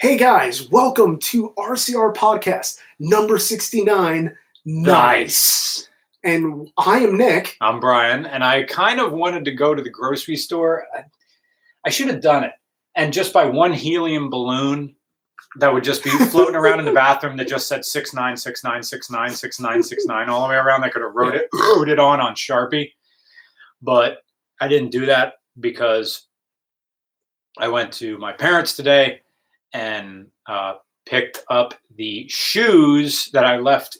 Hey guys, welcome to RCR Podcast number 69. Nice. And I am Nick. I'm Brian, and I kind of wanted to go to the grocery store. I, I should have done it. And just by one helium balloon that would just be floating around in the bathroom that just said 6969696969 all the way around, I could have wrote it, wrote it on on Sharpie. But I didn't do that because I went to my parents today and uh, picked up the shoes that I left,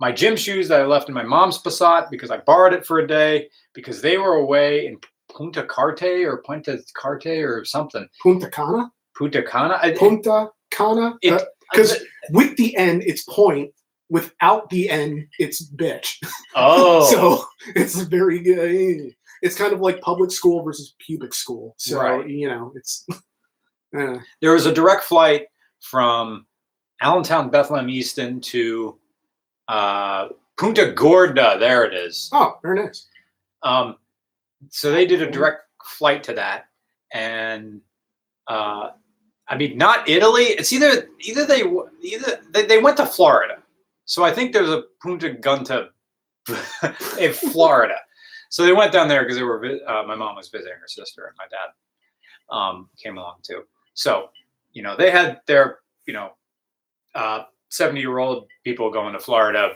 my gym shoes that I left in my mom's Passat because I borrowed it for a day because they were away in Punta Carte or Punta Carte or something. Punta Cana? Punta Cana? I- Punta Cana? Because uh, uh, with the N, it's point. Without the N, it's bitch. oh, So it's very good. It's kind of like public school versus pubic school. So, Right. you know, it's. there was a direct flight from Allentown, Bethlehem, Easton to uh, Punta Gorda. There it is. oh, very nice. Um, so they did a direct flight to that, and uh, I mean, not Italy. It's either either they either they, they went to Florida. So I think there's a Punta Gunta in Florida. So they went down there because they were. Uh, my mom was visiting her sister, and my dad um, came along too. So you know they had their you know seventy year old people going to Florida.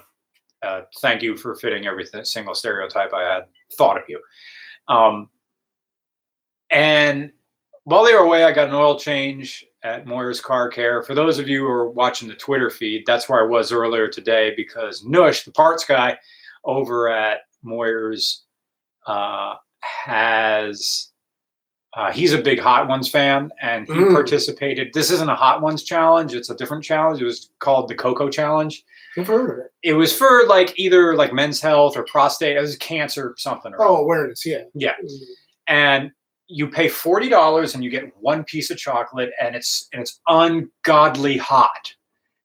Uh, thank you for fitting every single stereotype I had thought of you. Um, and while they were away, I got an oil change at Moyer's Car Care. For those of you who are watching the Twitter feed, that's where I was earlier today because Nush, the parts guy over at Moyer's, uh, has uh, he's a big Hot Ones fan and he Mm. participated. This isn't a Hot Ones challenge; it's a different challenge. It was called the Coco Challenge. Never heard of it. It was for like either like men's health or prostate. It was cancer something. Or Oh, awareness. Yeah. Yeah. and you pay forty dollars and you get one piece of chocolate and it's and it's ungodly hot.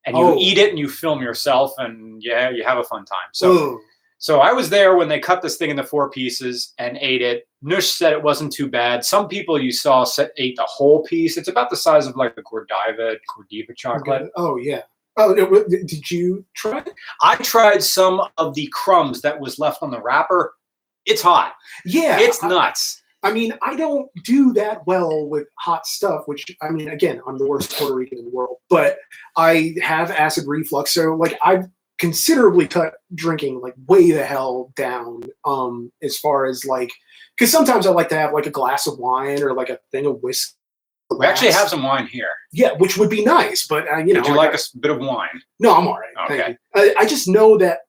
And you Oh. eat it and you film yourself and yeah, you have a fun time. So so I was there when they cut this thing into four pieces and ate it. Nush said it wasn't too bad. Some people you saw set, ate the whole piece. It's about the size of like a Godiva Gordiva chocolate. Oh, yeah. Oh, did you try it? I tried some of the crumbs that was left on the wrapper. It's hot. Yeah. It's I- nuts. I mean, I don't do that well with hot stuff, which I mean, again, I'm the worst Puerto Rican in the world, but I have acid reflux. So like I've considerably cut drinking like way the hell down um as far as like because sometimes I like to have like a glass of wine or like a thing of whiskey. We actually have some wine here. yeah, which would be nice, but uh, you know, Would you I like a got- s- bit of wine? no, I'm all right. Okay. I, I just know that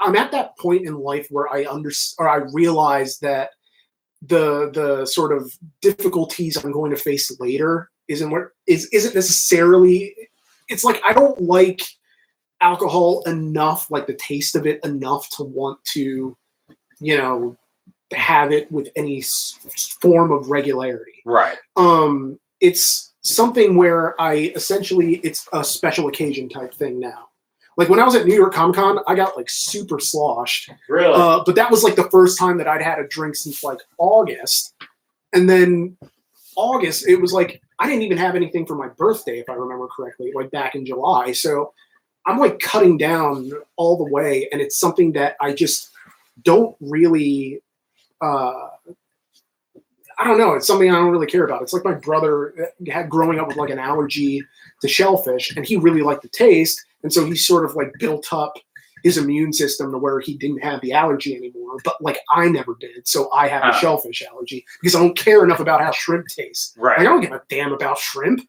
I'm at that point in life where I under or I realize that the the sort of difficulties I'm going to face later isn't what is isn't necessarily. It's like I don't like alcohol enough, like the taste of it enough to want to, you know, have it with any s- form of regularity. Right. um it's something where i essentially it's a special occasion type thing now. Like when i was at new york comic con i got like super sloshed. Really? uh, but that was like the first time that i'd had a drink since like august. And then august it was like i didn't even have anything for my birthday if i remember correctly like back in july. So i'm like cutting down all the way and it's something that i just don't really uh I don't know. It's something I don't really care about. It's like my brother uh, had growing up with like an allergy to shellfish, and he really liked the taste, and so he sort of like built up his immune system to where he didn't have the allergy anymore. But like I never did, so I have a Ah. shellfish allergy because I don't care enough about how shrimp tastes. Like, I don't give a damn about shrimp.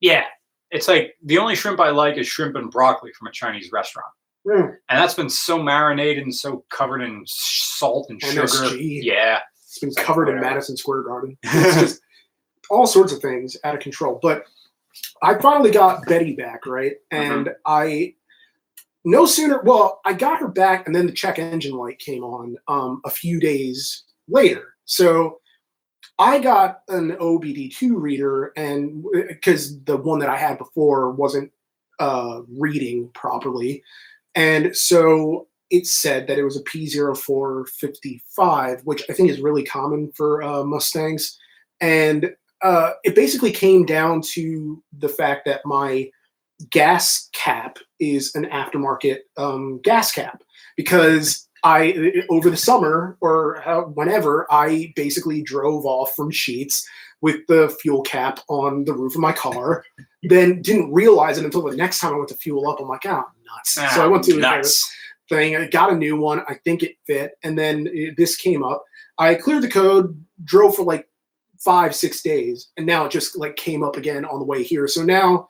Yeah. It's like the only shrimp I like is shrimp and broccoli from a Chinese restaurant. Mm. And that's been so marinated and so covered in salt and sugar. Yeah. It's been It's like covered in. Madison Square Garden. It's just all sorts of things out of control. But I finally got Betty back, right? And I no sooner well, I got her back, and then the check engine light came on um, a few days later. So I got an OBD2 reader, and because the one that I had before wasn't uh, reading properly, and so it said that it was a P0455, which I think is really common for uh, Mustangs. And uh, it basically came down to the fact that my gas cap is an aftermarket um, gas cap because I over the summer or whenever I basically drove off from Sheetz with the fuel cap on the roof of my car, then didn't realize it until the next time I went to fuel up. I'm like, oh, nuts. so I ah, went to nuts. thing. I got a new one. I think it fit, and then it, this came up. I cleared the code, drove for like five, six days, and now it just like came up again on the way here. So now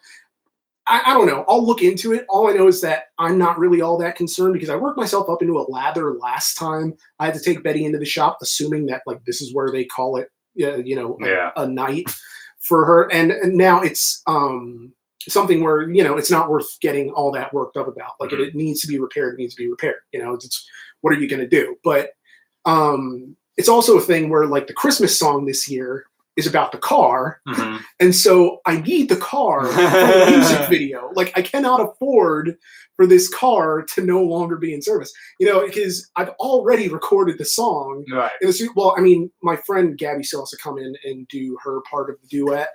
I, I, don't know. I'll look into it. All I know is that I'm not really all that concerned because I worked myself up into a lather last time. I had to take Betty into the shop, assuming that like this is where they call it, uh, you know, yeah. a, a, night for her. And, and now it's um, something where you know it's not worth getting all that worked up about. Like mm-hmm. it, it, needs to be repaired. It needs to be repaired. You know, it's, it's what are you going to do? But um, it's also a thing where like the Christmas song this year is about the car. Mm-hmm. And so I need the car for the music video. Like I cannot afford for this car to no longer be in service. You know, because I've already recorded the song. Right. Well, I mean, my friend Gabby still has to come in and do her part of the duet.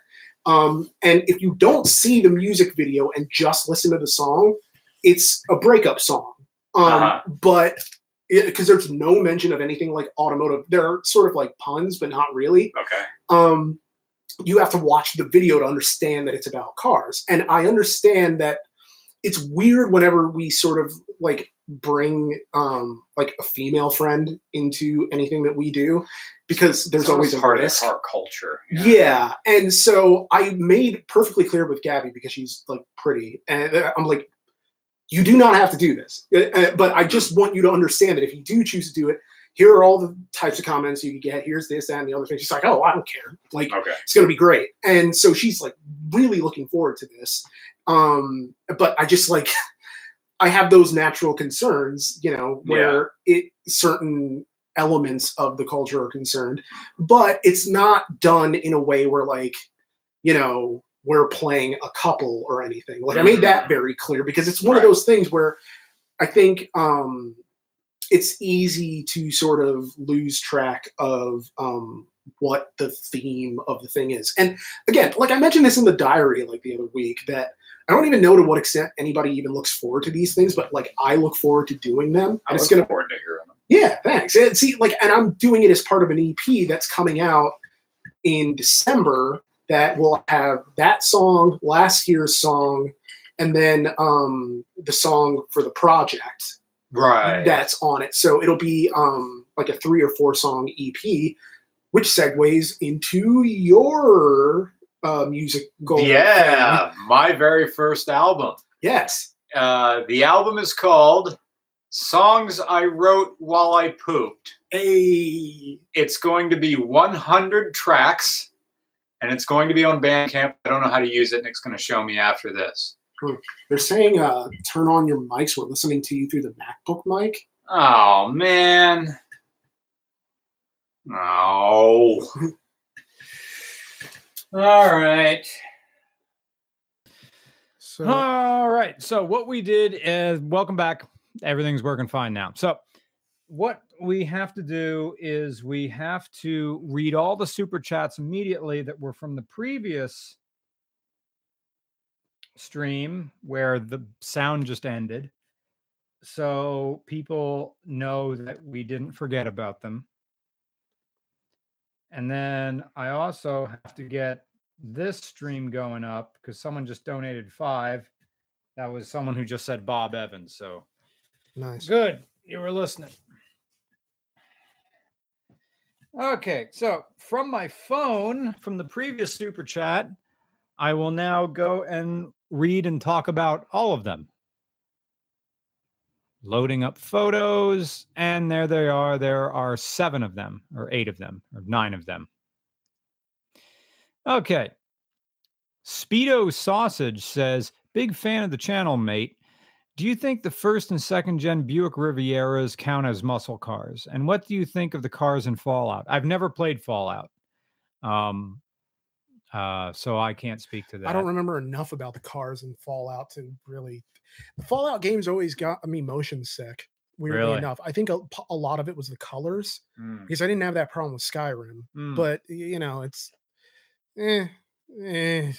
Um, and if you don't see the music video and just listen to the song, it's a breakup song. Um, uh-huh. But because there's no mention of anything like automotive. There are sort of like puns, but not really. Okay. Um, you have to watch the video to understand that it's about cars, and I understand that it's weird whenever we sort of like bring um like a female friend into anything that we do because there's it's always a part risk. of our culture. Yeah. yeah. and so I made perfectly clear with Gabby because she's like pretty, and I'm like, you do not have to do this. Uh, uh, but I just want you to understand that if you do choose to do it, here are all the types of comments you can get. Here's this, that, and the other thing. She's like, oh, I don't care. Like, okay. it's going to be great. And so she's like really looking forward to this. Um, but I just like, I have those natural concerns, you know, where yeah. it certain elements of the culture are concerned, but it's not done in a way where like, you know, we're playing a couple or anything. Like I made that very clear because it's one right. of those things where I think um, it's easy to sort of lose track of um, what the theme of the thing is. And again, like I mentioned this in the diary like the other week that I don't even know to what extent anybody even looks forward to these things, but like I look forward to doing them. I look gonna, forward to hearing them. Yeah, thanks. And see, like, and I'm doing it as part of an EP that's coming out in December that will have that song, last year's song, and then um, the song for the project. Right. That's on it. So it'll be um, like a three or four song EP, which segues into your uh, music goal. Yeah, my very first album. Yes. Uh, the album is called Songs I Wrote While I Pooped. A. It's going to be 100 tracks and it's going to be on Bandcamp. I don't know how to use it. Nick's going to show me after this. They're saying uh, turn on your mics. We're listening to you through the MacBook mic. Oh man. Oh. All right. So, all right. So what we did is welcome back. Everything's working fine now. So what we have to do is we have to read all the super chats immediately that were from the previous stream where the sound just ended so people know that we didn't forget about them. And then i also have to get this stream going up because someone just donated five. That was someone who just said bob evans so nice. good you were listening Okay, so from my phone, from the previous super chat, I will now go and read and talk about all of them. Loading up photos, and there they are. There are seven of them, or eight of them, or nine of them. Okay. Speedo Sausage says, Big fan of the channel, mate. Do you think the first and second gen Buick Rivieras count as muscle cars? And what do you think of the cars in Fallout? I've never played Fallout. Um, uh, so I can't speak to that. I don't remember enough about the cars in Fallout to really. The Fallout games always got me motion sick. Weirdly really? enough, I think a, a, lot of it was the colors mm. because I didn't have that problem with Skyrim. Mm. But you know, it's eh, eh,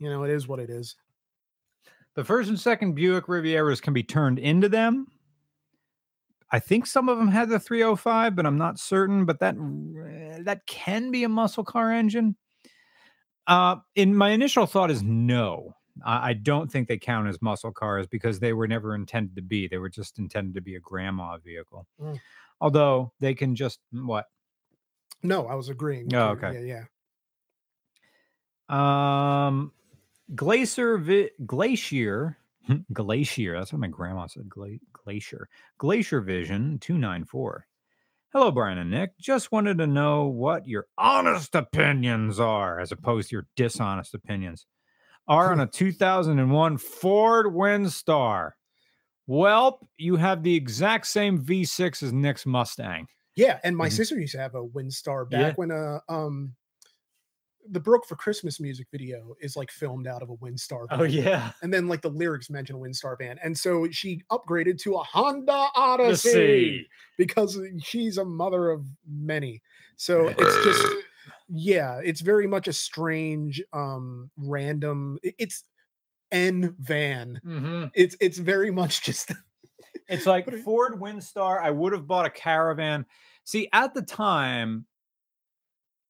you know, it is what it is. The first and second Buick Rivieras can be turned into them. I think some of them had the 305, but I'm not certain. But that that can be a muscle car engine. Uh, in my initial thought is no. I, I don't think they count as muscle cars because they were never intended to be. They were just intended to be a grandma vehicle. Mm. Although they can just what No, I was agreeing. Oh, okay. Yeah, yeah. Um, Glacier Vi- Glacier Glacier. That's what my grandma said. Gla- glacier Glacier Vision two nine four. Hello, Brian and Nick. Just wanted to know what your honest opinions are, as opposed to your dishonest opinions, are on a 2001 Ford Windstar. Well, you have the exact same V6 as Nick's Mustang. Yeah, and my Mhm. sister used to have a Windstar back Yeah. when uh um the Broke for Christmas music video is like filmed out of a Windstar. van. Oh, yeah, And then like the lyrics mention a Windstar van. And so she upgraded to a Honda Odyssey because she's a mother of many. So it's just yeah, it's very much a strange um random it's N van. hmm It's it's very much just It's like Ford Windstar. I would have bought a caravan. See, at the time,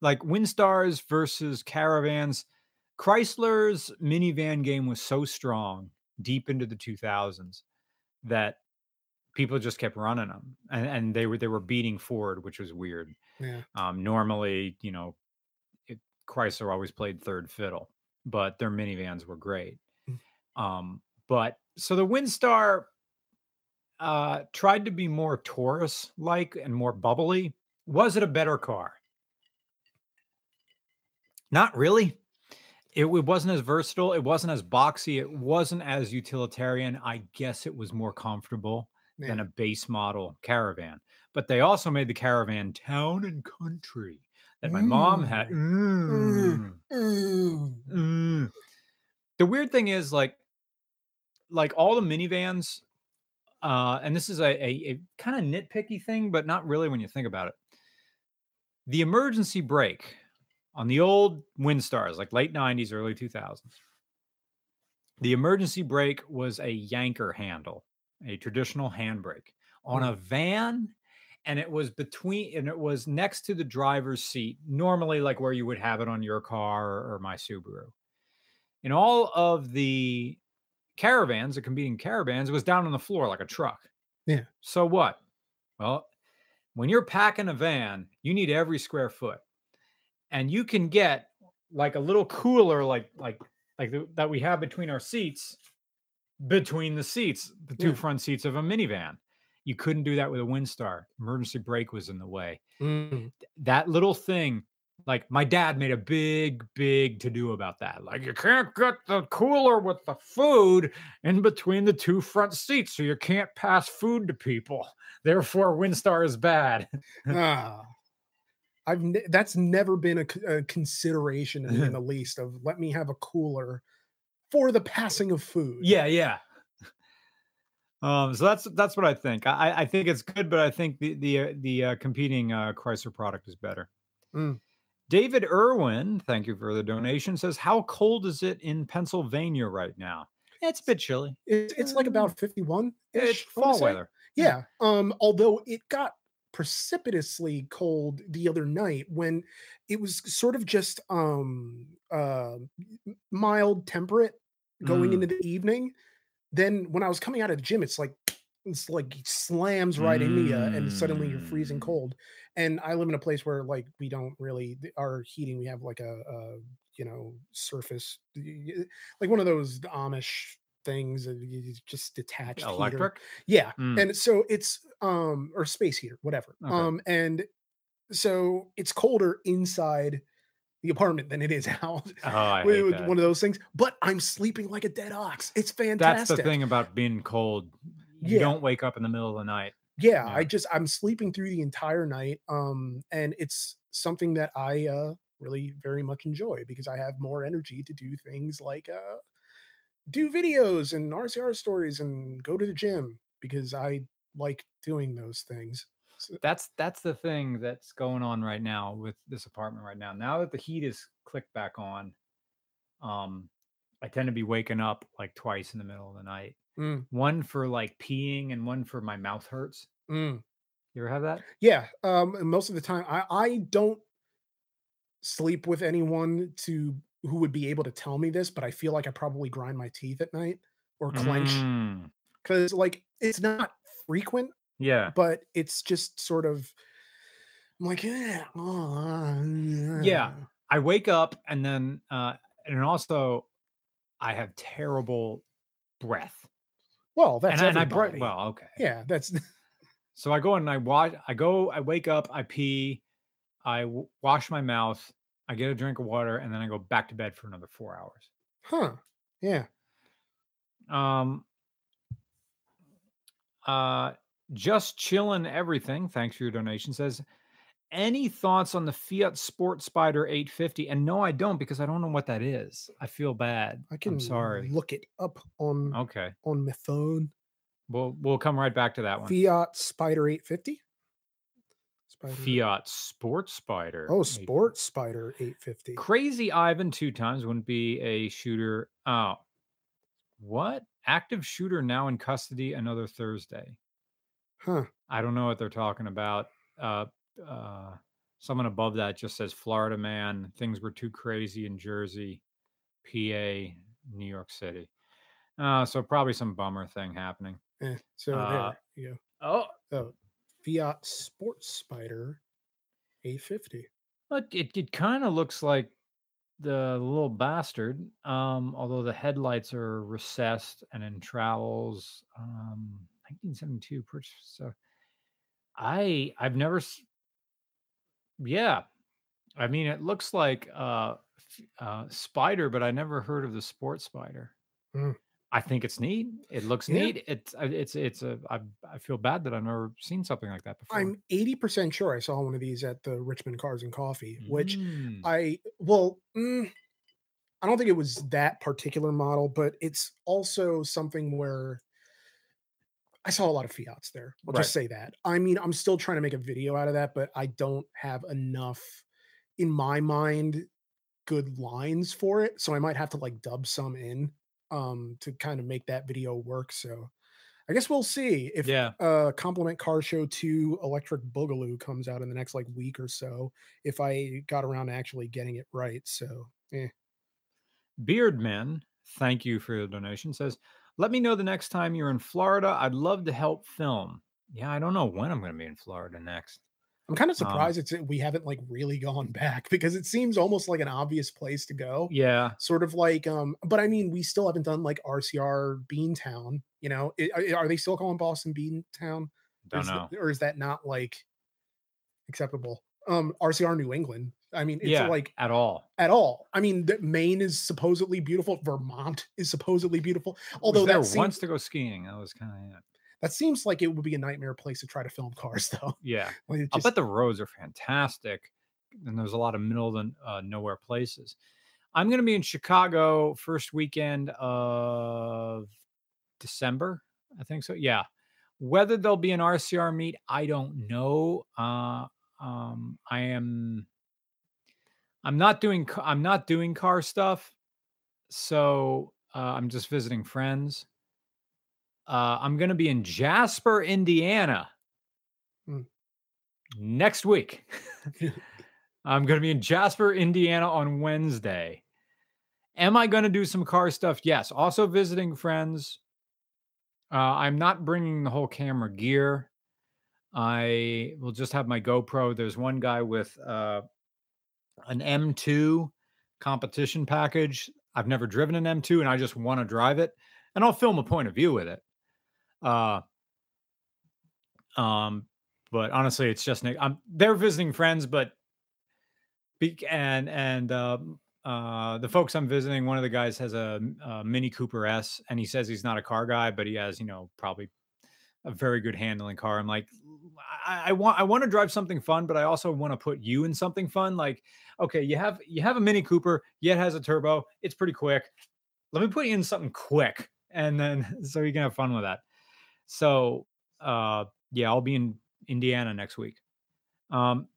like Windstars versus caravans, Chrysler's minivan game was so strong deep into the 2000s that people just kept running them, and, and they were they were beating Ford, which was weird. yeah. Um, normally, you know, it, Chrysler always played third fiddle, but their minivans were great. Mm. Um, but so the Windstar uh, tried to be more Taurus like and more bubbly. Was it a better car? Not really. It, it wasn't as versatile. It wasn't as boxy. It wasn't as utilitarian. I guess it was more comfortable than a base model caravan. But they also made the caravan town and country that my mom had. Mm. Mm, Mm. mm. The weird thing is, like, like all the minivans, uh, and this is a, a, a kind of nitpicky thing, but not really when you think about it. The emergency brake on the old Windstars, like late 90s, early 2000s, the emergency brake was a yanker handle, a traditional handbrake on mm. a van. And it was between, and it was next to the driver's seat, normally like where you would have it on your car or, or my Subaru. In all of the caravans, the competing caravans, it was down on the floor like a truck. Yeah. So what? Well, when you're packing a van, you need every square foot, and you can get like a little cooler, like like like the, that we have between our seats, between the seats, the two Yeah. front seats of a minivan. You couldn't do that with a Windstar. Emergency brake was in the way. Mm. That little thing, like my dad made a big, big to do about that. Like you can't get the cooler with the food in between the two front seats, so you can't pass food to people. Therefore, Windstar is bad. ah. I've ne- that's never been a consideration to in the least of let me have a cooler for the passing of food. Yeah, yeah. Um, so that's that's what I think. I, I think it's good, but I think the the uh, the uh, competing uh, Chrysler product is better. Mm. David Irwin, thank you for the donation. Says, "How cold is it in Pennsylvania right now? It's a bit chilly. It's, it's like about 51 It's fall weather. Yeah. Um, although it got precipitously cold the other night when it was sort of just um uh mild temperate going Mm. into the evening. Then when I was coming out of the gym, it's like it's like it slams right into you and suddenly you're freezing Mm. cold. And I live in a place where like we don't really our heating, we have like a, a you know surface like one of those Amish things that you you just detached heater. Electric. Yeah. Mm. And so it's um or space heater, whatever. Okay. Um and so it's colder inside the apartment than it is out. Oh, I with hate with that. one of those things. But I'm sleeping like a dead ox. It's fantastic. That's the thing about being cold. You Yeah. don't wake up in the middle of the night. Yeah, Yeah. I just I'm sleeping through the entire night. Um and it's something that I uh really very much enjoy because I have more energy to do things like uh do videos and RCR stories and go to the gym because I like doing those things. So- That's that's the thing that's going on right now with this apartment right now. Now that the heat is clicked back on. Um, I tend to be waking up like twice in the middle of the night. Mm, One for like peeing and one for my mouth hurts. mm. You ever have that? Yeah. Um, most of the time, I I don't sleep with anyone to who would be able to tell me this, but I feel like I probably grind my teeth at night or clench Mm, because like it's not frequent, yeah. but it's just sort of. I'm like, yeah, oh, Yeah. I wake up and then uh and also I have terrible breath. Well, that's and, and I well, okay. yeah, that's So I go and I wash I go I wake up, I pee, I w- wash my mouth, I get a drink of water and then I go back to bed for another 4 hours. huh. Yeah. Um uh just chilling everything. Thanks for your donation. Says any thoughts on the Fiat Sport Spider 850? And no, I don't because I don't know what that is. I feel bad. I can I'm sorry. look it up on Okay. on my phone. We'll we'll come right back to that one. Fiat Spider 850. Spider. Fiat Sport Spider. Oh, 850. Sport Spider 850. Crazy Ivan two times wouldn't be a shooter. Oh, what? Active shooter now in custody another Thursday. Huh. I don't know what they're talking about. Uh, uh, someone above that just says Florida man. Things were too crazy in Jersey, PA, New York City. Uh, so probably some bummer thing happening. Eh, so Uh, there you Oh. Oh, Fiat Sport Spider 850. Look, it, it kind of looks like the little bastard. Um, although the headlights are recessed and in travels. Um, 1972 purchase. So I I've never. Yeah, I mean it looks like uh, uh spider, but I never heard of the sport spider. Hmm. I think it's neat. It looks Yeah. neat. It's uh, it's it's a. I I feel bad that I've never seen something like that before. I'm 80% sure I saw one of these at the Richmond Cars and Coffee, which Mm. I, well, mm, I don't think it was that particular model, but it's also something where I saw a lot of Fiats there. I'll just say that. I mean, I'm still trying to make a video out of that, but I don't have enough in my mind good lines for it. So I might have to like dub some in um to kind of make that video work. So I guess we'll see if yeah. uh compliment car show 2 electric boogaloo comes out in the next like week or so if i got around to actually getting it right so eh. Beardman, thank you for your donation. Says, let me know the next time you're in Florida. I'd love to help film. Yeah, I don't know when I'm going to be in Florida next. I'm kind of Um, surprised it's we haven't like really gone back because it seems almost like an obvious place to go Yeah, sort of like um but i mean we still haven't done like rcr beantown you know I- I- are they still calling boston beantown or don't is, know. th- or is that not like acceptable um rcr new england i mean it's yeah, like at all. at all. I mean, the, Maine is supposedly beautiful. Vermont is supposedly beautiful. Although that seems, once to go skiing. That was kind of it. That seems like it would be a nightmare place to try to film cars, though. Yeah, Like, it I'll bet the roads are fantastic, and there's a lot of middle of uh, nowhere places. I'm going to be in Chicago first weekend of December, I think so. Yeah, whether there'll be an RCR meet, I don't know. Uh, um, I am. I'm not doing. I'm not doing car stuff, so uh, I'm just visiting friends. Uh, I'm going to be in Jasper, Indiana Hmm. next week. I'm going to be in Jasper, Indiana on Wednesday. Am I going to do some car stuff? Yes. Also visiting friends. Uh, I'm not bringing the whole camera gear. I will just have my GoPro. There's one guy with uh, an M2 competition package. I've never driven an M2 and I just want to drive it. And I'll film a point of view with it. Uh, um, but honestly, it's just Nick. I'm they're visiting friends, but be, and and um, uh, the folks I'm visiting, one of the guys has a Mini Cooper S, and he says he's not a car guy, but he has you know probably a very good handling car. I'm like, I, I want I want to drive something fun, but I also want to put you in something fun. Like, okay, you have you have a Mini Cooper, yet has a turbo. It's pretty quick. Let me put you in something quick, and then so you can have fun with that. So uh, yeah, I'll be in Indiana next week. Um,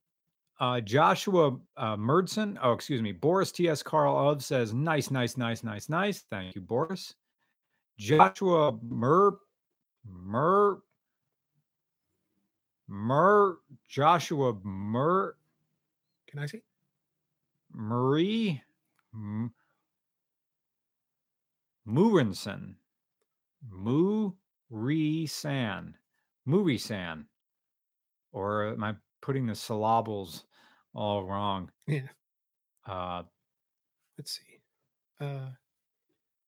Uh, Joshua uh, Murdson, oh, excuse me, Boris T.S. Carl of says, nice, nice, nice, nice, nice. Thank you, Boris. Joshua Mur, Mur, Mur, Joshua Mur, Can I see? Marie M- Murinson. Murisan. Murisan. Or am I putting the syllables all wrong? Yeah. Uh, Let's see. Uh,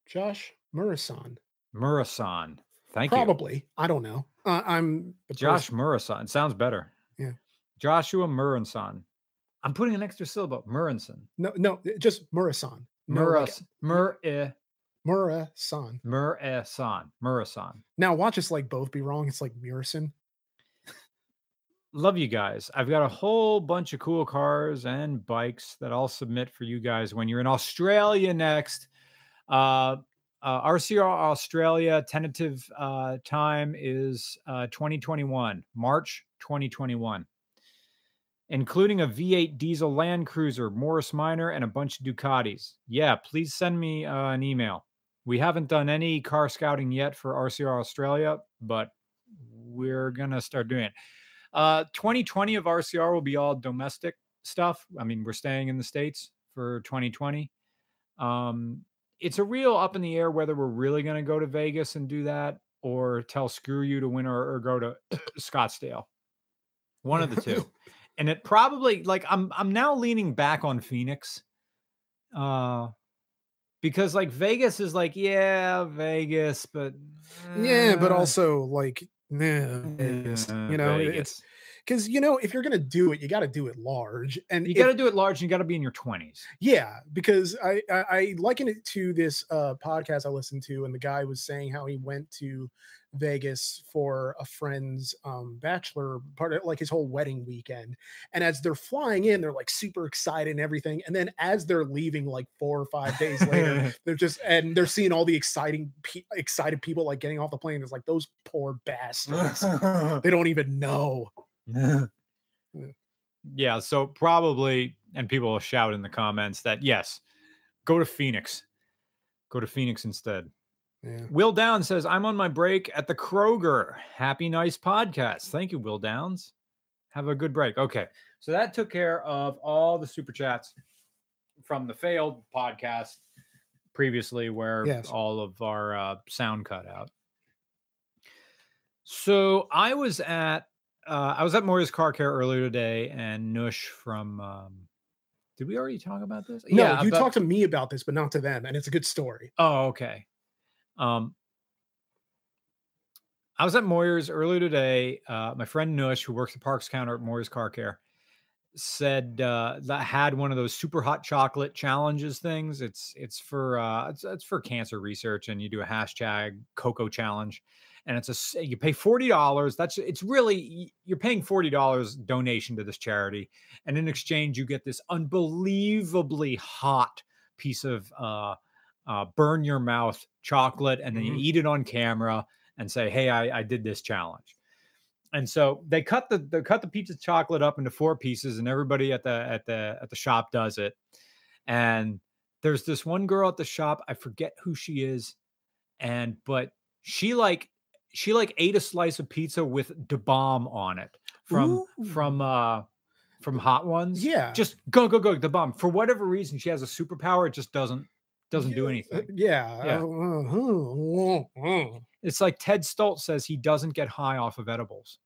Josh Murison. Murison. Thank you. Probably. I don't know. Uh, I'm Josh Murison. Sounds better. Yeah. Joshua Murinson. I'm putting an extra syllable. Murinson. No, no, just Murison. No, like Muras. Mur Murasan. Murasan. Murasan. Now watch us like both be wrong. It's like Murison. love you guys. I've got a whole bunch of cool cars and bikes that I'll submit for you guys when you're in Australia next. Uh, uh, RCR Australia tentative uh, time is uh, 2021, March 2021, including a V8 diesel Land Cruiser, Morris Minor, and a bunch of Ducatis. Yeah, please send me uh, an email. We haven't done any car scouting yet for RCR Australia, but we're going to start doing it. Uh, 2020 of RCR will be all domestic stuff. I mean, we're staying in the States for 2020. Um, it's a real up in the air whether we're really going to go to Vegas and do that or tell screw you to win or, or go to Scottsdale. One of the two. and it probably like I'm I'm now leaning back on Phoenix. Uh because like Vegas is like, yeah, Vegas, but Yeah, but uh, also like, nah, Vegas, uh, you know, Vegas. it's because you know if you're gonna do it, you got to do it large. And you got to do it large and you got to be in your 20s. Yeah, because I, I I liken it to this uh podcast I listened to, and the guy was saying how he went to Vegas for a friend's um bachelor part of like his whole wedding weekend. And as they're flying in, they're like super excited and everything. And then as they're leaving, like four or five days later, they're just and they're seeing all the exciting pe- excited people like getting off the plane. It's like those poor bastards. they don't even know. Yeah, yeah. so probably, and people will shout in the comments that yes, go to Phoenix. Go to Phoenix instead. Yeah. Will Downs says, I'm on my break at the Kroger. Happy, nice podcast. Thank you, Will Downs. Have a good break. Okay. So that took care of all the super chats from the failed podcast previously, where Yes. all of our uh, sound cut out. So I was at uh, I was at Moyer's Car Care earlier today, and Nush from um, did we already talk about this? No, you about- talked to me about this, but not to them, and it's a good story. Oh, okay. Um, I was at Moyer's earlier today. Uh, my friend Nush, who works the parks counter at Moyer's Car Care, said uh, that had one of those super hot chocolate challenges things. It's it's for uh, it's, it's for cancer research, and you do a hashtag Cocoa challenge, and it's a you pay forty dollars. That's it's really you're paying forty dollars donation to this charity, and in exchange you get this unbelievably hot piece of uh, uh, burn your mouth chocolate and then you Mhm. eat it on camera and say, "Hey, I, I did this challenge." And so they cut the they cut the piece of chocolate up into four pieces, and everybody at the at the at the shop does it. And there's this one girl at the shop. I forget who she is, and but she like she like ate a slice of pizza with the bomb on it from from uh from Hot Ones. Yeah. just go go go the bomb. For whatever reason, she has a superpower. It just doesn't doesn't do Uh, anything. Yeah. Yeah. uh, uh, It's like Ted Stoltz says he doesn't get high off of edibles.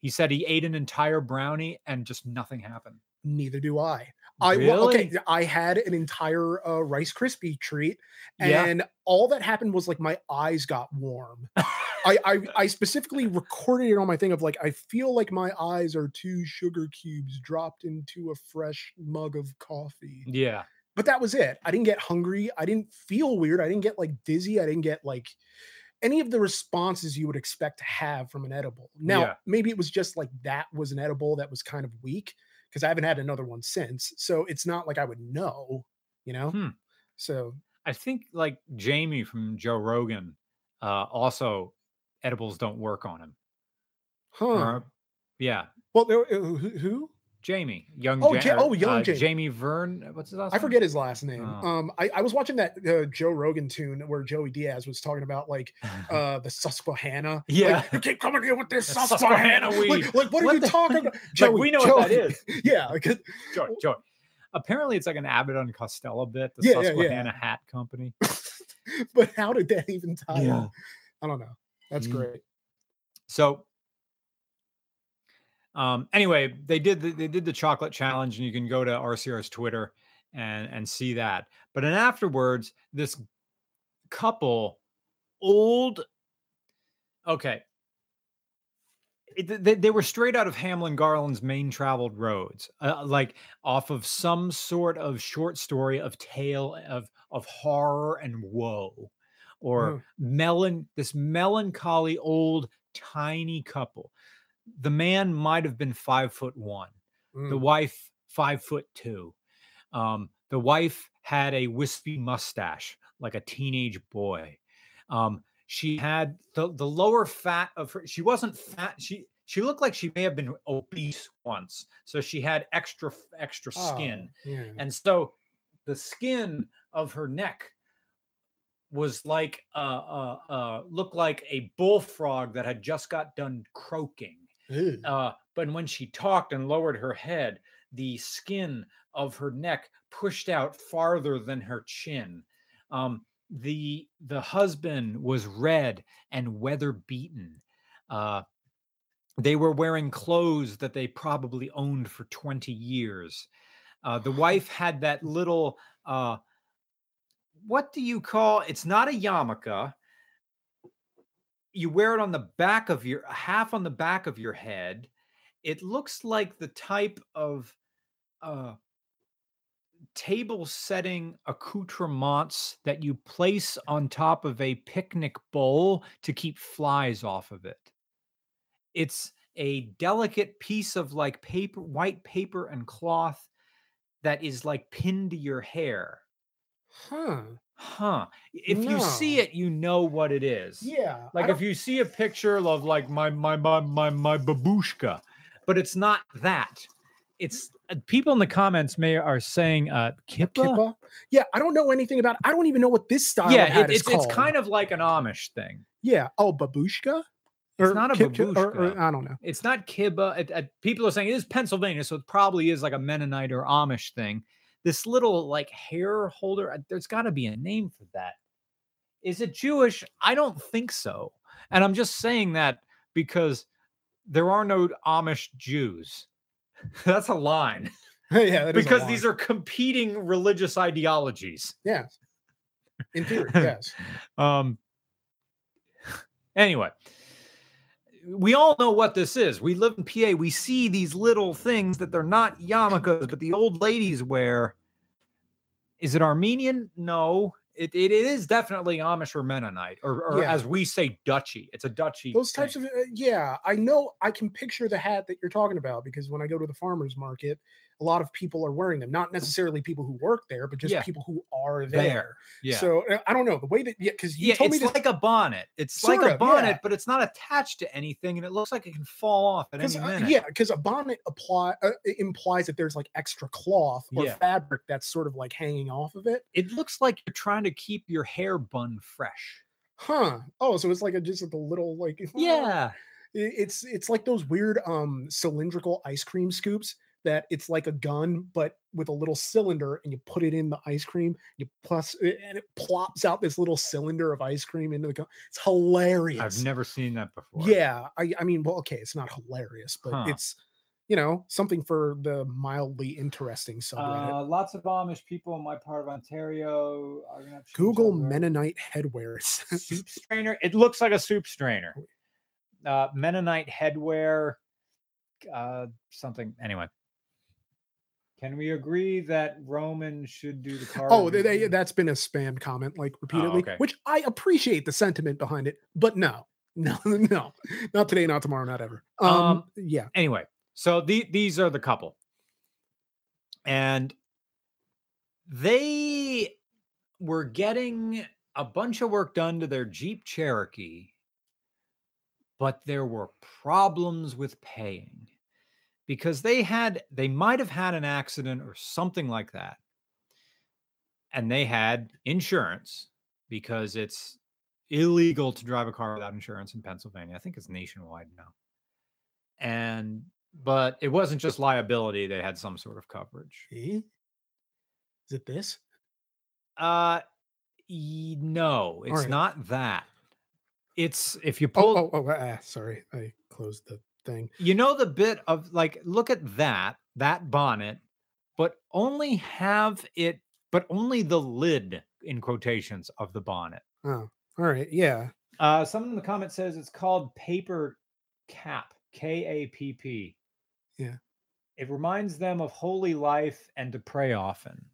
He said he ate an entire brownie and just nothing happened. Neither do I. I well, okay. Really? I had an entire uh, Rice Krispie treat, Yeah. and all that happened was like my eyes got warm. I, I I specifically recorded it on my thing of like I feel like my eyes are two sugar cubes dropped into a fresh mug of coffee. Yeah. But that was it. I didn't get hungry. I didn't feel weird. I didn't get like dizzy. I didn't get like any of the responses you would expect to have from an edible. Now, Yeah. maybe it was just like that was an edible that was kind of weak because I haven't had another one since. So it's not like I would know, you know? Hmm. So I think like Jamie from Joe Rogan, uh, also edibles don't work on him. huh. Or- yeah. Well, there- uh, who, who? Jamie, young. Oh, Ja- oh, young uh, Jamie. Jamie Vern. What's his last I name? forget his last name. Oh. Um, I, I was watching that uh, Joe Rogan tune where Joey Diaz was talking about like uh the Susquehanna. Yeah. like, you keep coming here with this Susquehanna. Susquehanna weed. Like, like, what are What you the- talking about? like we know what that Joey- is. Yeah, like, Joy, Joy. Apparently, it's like an Abbott and Costello bit. The Yeah, yeah, yeah. Susquehanna Hat Company. but how did that even tie? Yeah. in? I don't know. That's Mm. great. So, um, anyway, they did the, they did the chocolate challenge, and you can go to RCR's Twitter and and see that. But then afterwards, this couple, old, okay, it, they, they were straight out of Hamlin Garland's main traveled roads, uh, like off of some sort of short story of tale of of horror and woe, or melon this melancholy old tiny couple. The man might have been five foot one, the Mm. wife five foot two. Um, the wife had a wispy mustache like a teenage boy. Um, she had the, the lower fat of her. She wasn't fat. She she looked like she may have been obese once, so she had extra extra skin, Oh, yeah. and so the skin of her neck was like uh uh uh looked like a bullfrog that had just got done croaking uh, but when she talked and lowered her head, the skin of her neck pushed out farther than her chin. Um, the the husband was red and weather beaten. Uh, they were wearing clothes that they probably owned for 20 years. Uh, the wife had that little uh, what do you call it's not a yarmulke. You wear it on the back of your half on the back of your head. It looks like the type of uh table setting accoutrements that you place on top of a picnic bowl to keep flies off of it. It's a delicate piece of like paper white paper and cloth that is like pinned to your hair Huh. huh if you see it you know what it is Yeah. Like if you see a picture of like my my my my my babushka, but it's not that. It's uh, people in the comments may are saying uh kippa. Kippa? Yeah, I don't know anything about. I don't even know what this style Yeah, of hat it, it's called. it's kind of like an Amish thing. yeah. Oh, babushka. It's not a kip- kip- or- or- I don't know. It's not kibba. It, it- people are saying it is Pennsylvania, so it probably is like a Mennonite or Amish thing. This little like hair holder. uh, There's got to be a name for that. Is it Jewish? I don't think so. And I'm just saying that because there are no Amish Jews. That's a line yeah, that is a because these are competing religious ideologies. yeah. In theory, yes. Um. Anyway, we all know what this is. We live in PA. We see these little things that they're not yarmulkes, but the old ladies wear. Is it Armenian? No. It, it is definitely Amish or Mennonite, or, or Yeah. as we say, Dutchy. It's a Dutchy. Those types thing. of uh, yeah, I know. I can picture the hat that you're talking about because when I go to the farmers market, a lot of people are wearing them. Not necessarily people who work there, but just Yeah. people who are there. There. Yeah. So uh, I don't know the way that yeah, because you yeah, told it's me this. like a bonnet. It's like a of, bonnet, yeah. but it's not attached to anything, and it looks like it can fall off at any uh, minute. yeah, because a bonnet apply uh, implies that there's like extra cloth or fabric that's sort of like hanging off of it. It looks like you're trying to keep your hair bun fresh. Huh. Oh, so it's like a just like a little like Yeah. it's it's like those weird um cylindrical ice cream scoops that it's like a gun but with a little cylinder and you put it in the ice cream you and it plops out this little cylinder of ice cream into the gun it's hilarious I've never seen that before. yeah i i mean well okay it's not hilarious but Huh. it's you know something for the mildly interesting subreddit Uh, lots of Amish people in my part of Ontario are gonna have google mennonite headwear soup strainer. It looks like a soup strainer. Uh, Mennonite headwear. Uh, something. Anyway, can we agree that Roman should do the card? Oh, they, they, that's been a spam comment like repeatedly, okay. which I appreciate the sentiment behind it, but no, no, no, not today, not tomorrow, not ever. Um, Um, yeah, anyway, so the, these are the couple, and they were getting a bunch of work done to their Jeep Cherokee, but there were problems with paying because they had they might have had an accident or something like that and they had insurance because it's illegal to drive a car without insurance in Pennsylvania. I think it's nationwide now. And but it wasn't just liability, they had some sort of coverage. Is it this? Uh y- no, it's right. not that. It's if you Oh, pull oh, oh, ah, sorry. I closed the thing. you know the bit of like look at that that bonnet but only have it but only the lid in quotations of the bonnet Oh, all right. Yeah. uh someone in the comment says it's called paper kapp k-a-p-p Yeah. it reminds them of holy life and to pray often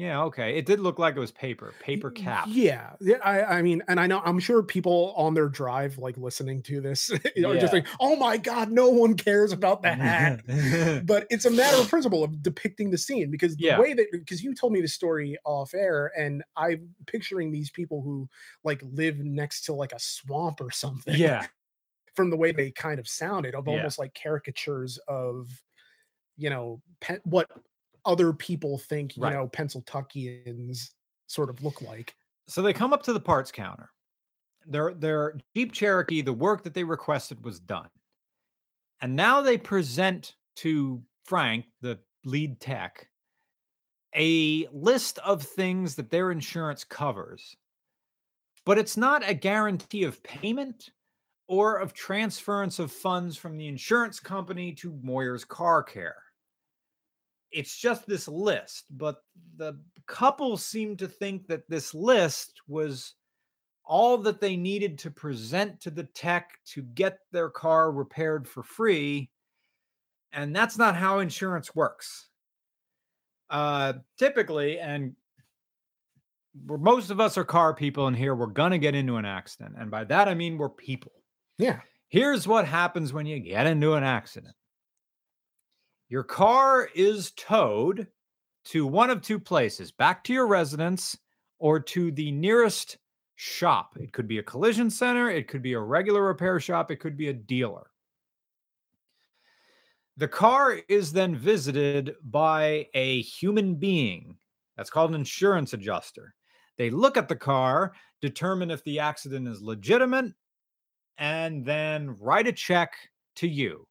yeah okay it did look like it was paper paper cap Yeah. Yeah. I, I mean, and I know I'm sure people on their drive, like listening to this, are Yeah. just like, oh my God, no one cares about the hat. but it's a matter of principle of depicting the scene because the Yeah. way that because you told me the story off air and I'm picturing these people who like live next to like a swamp or something. yeah From the way they kind of sounded of Yeah. almost like caricatures of you know pe- what other people think you Right. know Pennsylvanians sort of look like. So they come up to the parts counter. Their their Jeep Cherokee, the work that they requested was done. And now they present to Frank, the lead tech, a list of things that their insurance covers. But it's not a guarantee of payment or of transference of funds from the insurance company to Moyer's Car Care. It's just this list, but the couple seemed to think that this list was all that they needed to present to the tech to get their car repaired for free. And that's not how insurance works. Uh, typically, and we're, most of us are car people in here, we're going to get into an accident. And by that, I mean we're people. Yeah. Here's what happens when you get into an accident your car is towed to one of two places back to your residence or to the nearest shop. It could be a collision center, it could be a regular repair shop, it could be a dealer. The car is then visited by a human being. That's called an insurance adjuster. They look at the car, determine if the accident is legitimate, and then write a check to you.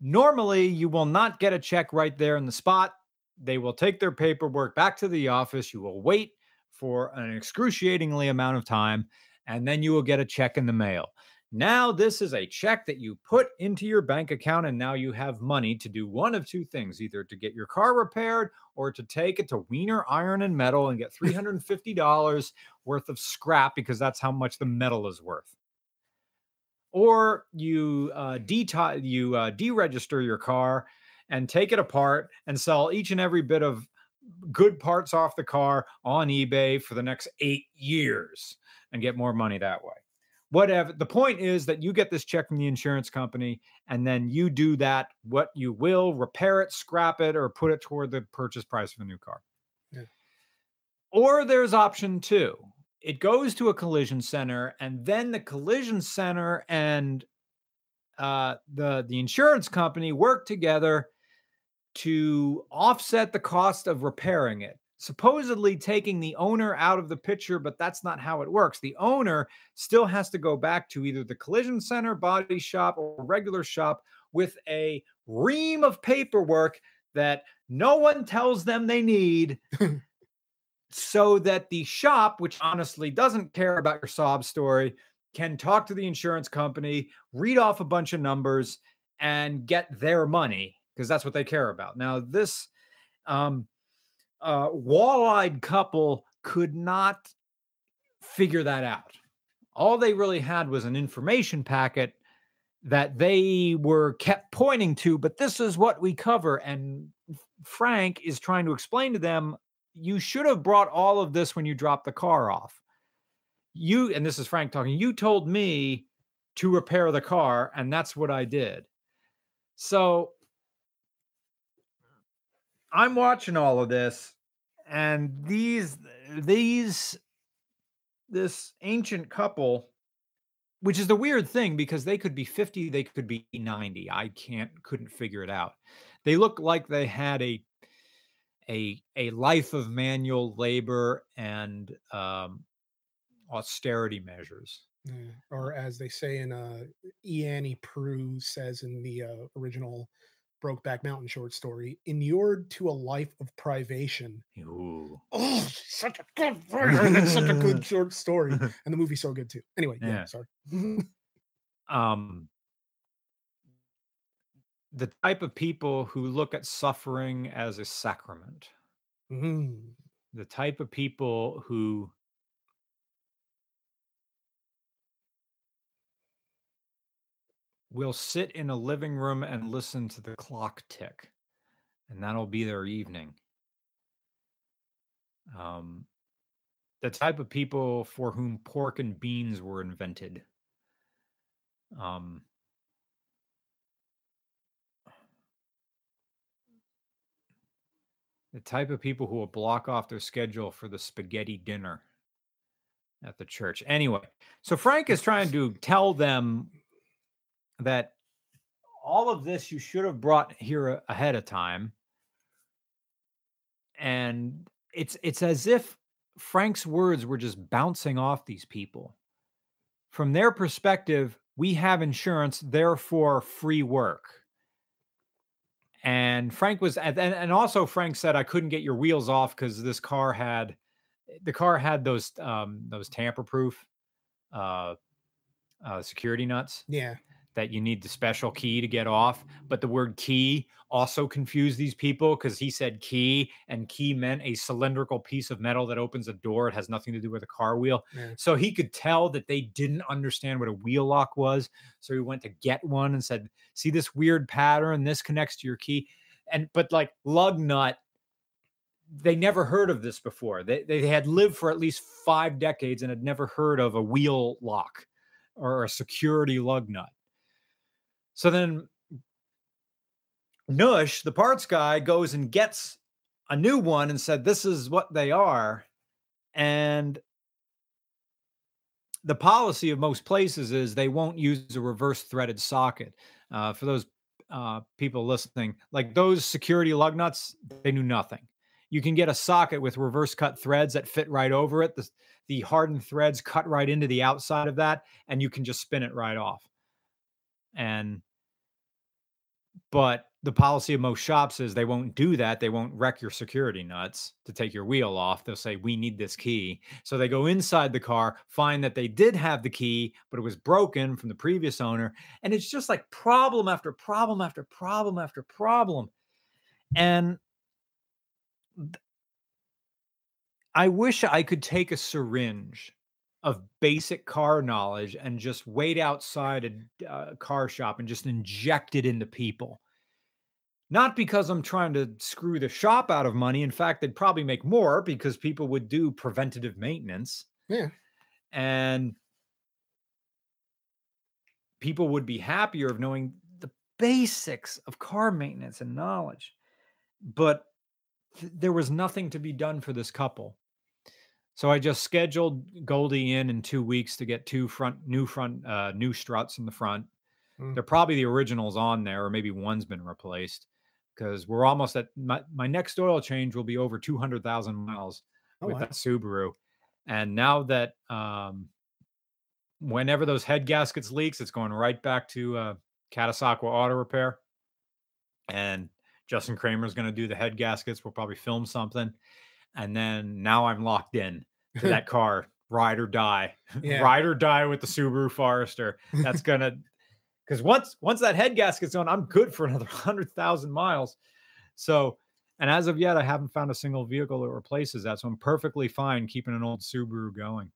Normally, you will not get a check right there in the spot. They will take their paperwork back to the office. You will wait for an excruciatingly amount of time, and then you will get a check in the mail. Now, this is a check that you put into your bank account, and now you have money to do one of two things either to get your car repaired or to take it to Wiener Iron and Metal and get $350 worth of scrap because that's how much the metal is worth or you uh, deti- you uh, deregister your car and take it apart and sell each and every bit of good parts off the car on eBay for the next eight years and get more money that way. Whatever. The point is that you get this check from the insurance company and then you do that, what you will, repair it, scrap it, or put it toward the purchase price of a new car. Yeah. Or there's option two, it goes to a collision center and then the collision center and uh, the the insurance company work together to offset the cost of repairing it supposedly taking the owner out of the picture but that's not how it works. The owner still has to go back to either the collision center body shop or regular shop with a ream of paperwork that no one tells them they need so that the shop, which honestly doesn't care about your sob story, can talk to the insurance company, read off a bunch of numbers, and get their money because that's what they care about. Now, this um, uh, wall-eyed couple could not figure that out. All they really had was an information packet that they were kept pointing to, but this is what we cover. And Frank is trying to explain to them you should have brought all of this when you dropped the car off. You, and this is Frank talking, you told me to repair the car, and that's what I did. So I'm watching all of this, and these, these, this ancient couple which is the weird thing because they could be 50, they could be 90. I can't couldn't figure it out. They look like they had a a a life of manual labor and um, austerity measures. Yeah. Or as they say in uh, E. Annie Proulx says in the uh, original Brokeback Mountain short story, inured to a life of privation. Ooh. Oh, such a good. It's such a good short story. And the movie's so good too. Anyway, yeah, Yeah. sorry. um the type of people who look at suffering as a sacrament. Mhm. the type of people who will sit in a living room and listen to the clock tick and that'll be their evening. Um the type of people for whom pork and beans were invented. Um the type of people who will block off their schedule for the spaghetti dinner at the church. Anyway, so Frank is trying to tell them that all of this you should have brought here ahead of time. And it's it's as if Frank's words were just bouncing off these people. From their perspective, we have insurance, therefore free work and Frank was and, and also Frank said I couldn't get your wheels off because this car had the car had those um those tamper proof uh uh security nuts Yeah. That you need the special key to get off but the word key also confused these people because he said key and key meant a cylindrical piece of metal that opens a door. It has nothing to do with a car wheel. Yeah. so he could tell that they didn't understand what a wheel lock was. So he went to get one and said see this weird pattern? This connects to your key. And but like lug nut they never heard of this before. They, they had lived for at least five decades and had never heard of a wheel lock or a security lug nut so then nush the parts guy goes and gets a new one and said this is what they are and the policy of most places is they won't use a reverse threaded socket. Uh, for those uh, people listening, like those security lug nuts, they knew nothing. You can get a socket with reverse cut threads that fit right over it. The, the hardened threads cut right into the outside of that, and you can just spin it right off. And but the policy of most shops is they won't do that. They won't wreck your security nuts to take your wheel off. They'll say, We need this key. So they go inside the car, find that they did have the key, but it was broken from the previous owner. And it's just like problem after problem after problem after problem. And I wish I could take a syringe of basic car knowledge and just wait outside a uh, car shop and just inject it into people. Not because I'm trying to screw the shop out of money. In fact, they'd probably make more because people would do preventative maintenance. Yeah. And people would be happier of knowing the basics of car maintenance and knowledge. But th- there was nothing to be done for this couple. So I just scheduled Goldie in in two weeks to get two front new front uh, new struts in the front. Mm. They're probably the originals on there, or maybe one's been replaced because we're almost at my, my next oil change will be over 200,000 miles Oh, with wow. that Subaru. And now that um, whenever those head gaskets leaks, it's going right back to uh, Catasauqua Auto Repair. And Justin Kramer is going to do the head gaskets. We'll probably film something. And then now I'm locked in that car, ride or die, Yeah. ride or die with the Subaru Forester. That's gonna because once once that head gasket's on, I'm good for another hundred thousand miles. So, and as of yet, I haven't found a single vehicle that replaces that. So I'm perfectly fine keeping an old Subaru going.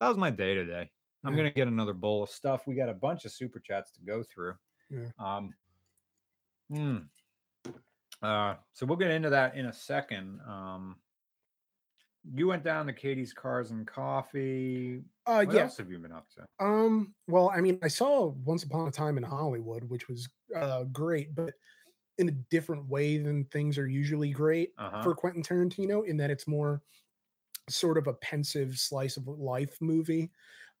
That was my day today. I'm Yeah. gonna get another bowl of stuff. We got a bunch of super chats to go through. Yeah. Um. hmm. Uh, so we'll get into that in a second. Um, you went down to Katie's Cars and Coffee. Uh, What yeah. else have you been up to? Um, well, I mean, I saw Once Upon a Time in Hollywood, which was uh great, but in a different way than things are usually great Uh-huh. for Quentin Tarantino, in that it's more sort of a pensive slice of life movie.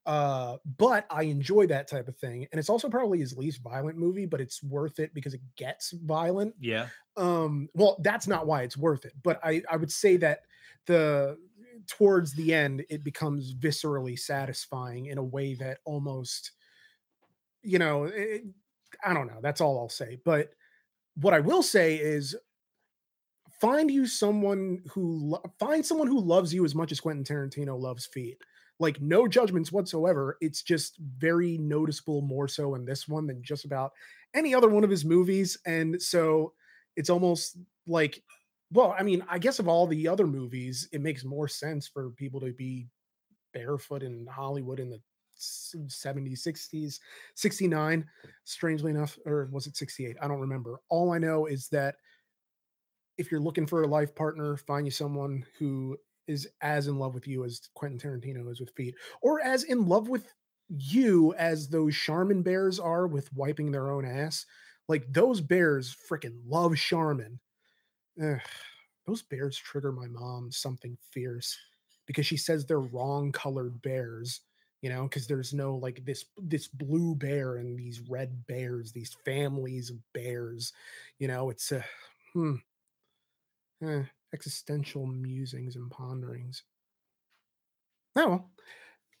Uh, but I enjoy that type of thing, and it's also probably his least violent movie, but it's worth it because it gets violent. Yeah. Um, well, that's not why it's worth it, but I I would say that the towards the end it becomes viscerally satisfying in a way that almost you know it, i don't know that's all i'll say. But what i will say is find you someone who find someone who loves you as much as quentin tarantino loves feet. Like no judgments whatsoever. It's just very noticeable more so in this one than just about any other one of his movies. And so it's almost like well, I mean, I guess of all the other movies, it makes more sense for people to be barefoot in Hollywood in the s- 70s, 60s, 69, strangely enough, or was it 68? I don't remember. All I know is that if you're looking for a life partner, find you someone who is as in love with you as Quentin Tarantino is with feet, or as in love with you as those Charmin bears are with wiping their own ass. Like those bears freaking love Charmin. Ugh, those bears trigger my mom something fierce because she says they're wrong colored bears you know because there's no like this this blue bear and these red bears these families of bears you know it's a hmm, eh, existential musings and ponderings. Oh well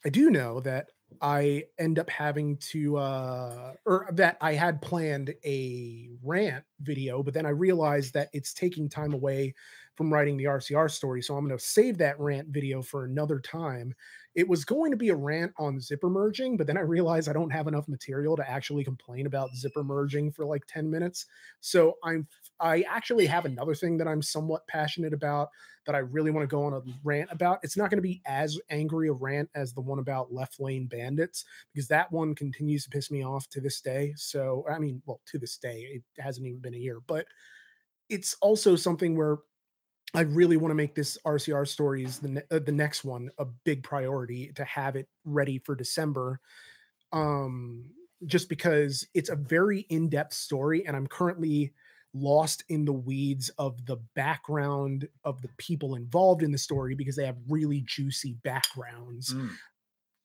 i do know that i end up having to uh or that i had planned a rant video but then i realized that it's taking time away from writing the rcr story so i'm going to save that rant video for another time. It was going to be a rant on zipper merging but then i realized i don't have enough material to actually complain about zipper merging for like 10 minutes. So i'm i actually have another thing that i'm somewhat passionate about that i really want to go on a rant about. It's not going to be as angry a rant as the one about left lane bandits because that one continues to piss me off to this day. So i mean well to this day it hasn't even been a year but it's also something where I really want to make this RCR stories the ne- uh, the next one a big priority to have it ready for December. Um, just because it's a very in-depth story, and I'm currently lost in the weeds of the background of the people involved in the story because they have really juicy backgrounds, Mm.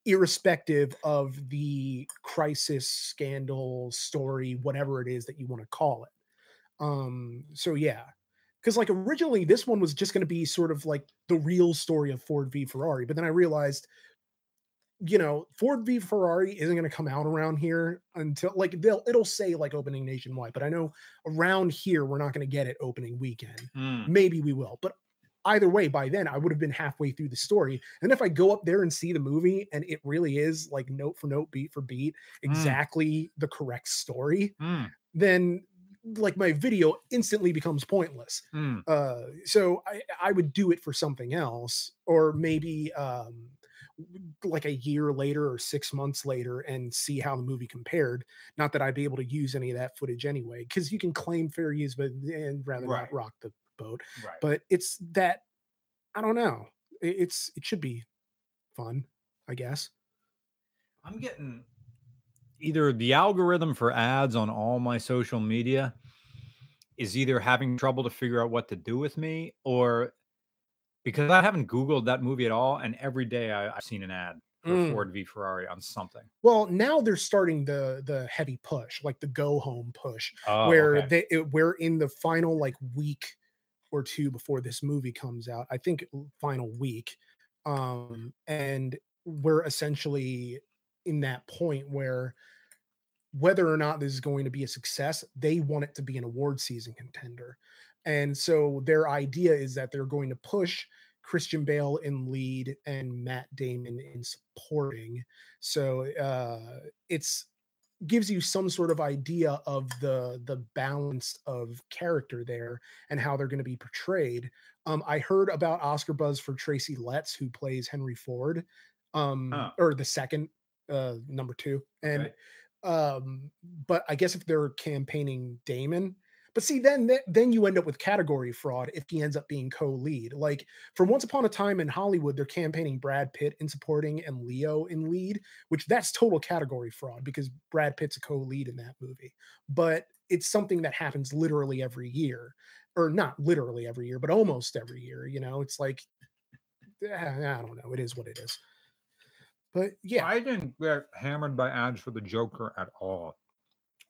irrespective of the crisis, scandal, story, whatever it is that you want to call it. Um, so yeah, because like originally this one was just going to be sort of like the real story of Ford v Ferrari, but then I realized, you know, Ford v Ferrari isn't going to come out around here until like they'll it'll say like opening nationwide, but I know around here we're not going to get it opening weekend. Mm. Maybe we will, but either way, by then I would have been halfway through the story. And if I go up there and see the movie and it really is like note for note, beat for beat, Mm. exactly the correct story, Mm. then like my video instantly becomes pointless Mm. uh so i i would do it for something else or maybe um like a year later or six months later and see how the movie compared not that i'd be able to use any of that footage anyway because you can claim fair use but and rather Right. not rock the boat Right. but it's that i don't know It- it's it should be fun i guess I'm getting either the algorithm for ads on all my social media is either having trouble to figure out what to do with me or because I haven't Googled that movie at all. And every day I, I've seen an ad for Mm. Ford v Ferrari on something. well now they're starting the the heavy push like the go home push Oh, where okay. they it, we're in the final like week or two before this movie comes out i think final week um and we're essentially in that point where whether or not this is going to be a success they want it to be an award season contender and so their idea is that they're going to push christian bale in lead and matt damon in supporting so uh it's gives you some sort of idea of the the balance of character there and how they're going to be portrayed. Um, I heard about Oscar buzz for Tracy Letts, who plays Henry Ford, um, Huh. or the second uh, number two, and Okay. um, but I guess if they're campaigning Damon. But see, then then you end up with category fraud if he ends up being co-lead. Like for Once Upon a Time in Hollywood, they're campaigning Brad Pitt in supporting and Leo in lead, which that's total category fraud because Brad Pitt's a co-lead in that movie. But it's something that happens literally every year, or not literally every year, but almost every year. You know, it's like eh, I don't know. It is what it is. But yeah, I didn't get hammered by ads for the Joker at all.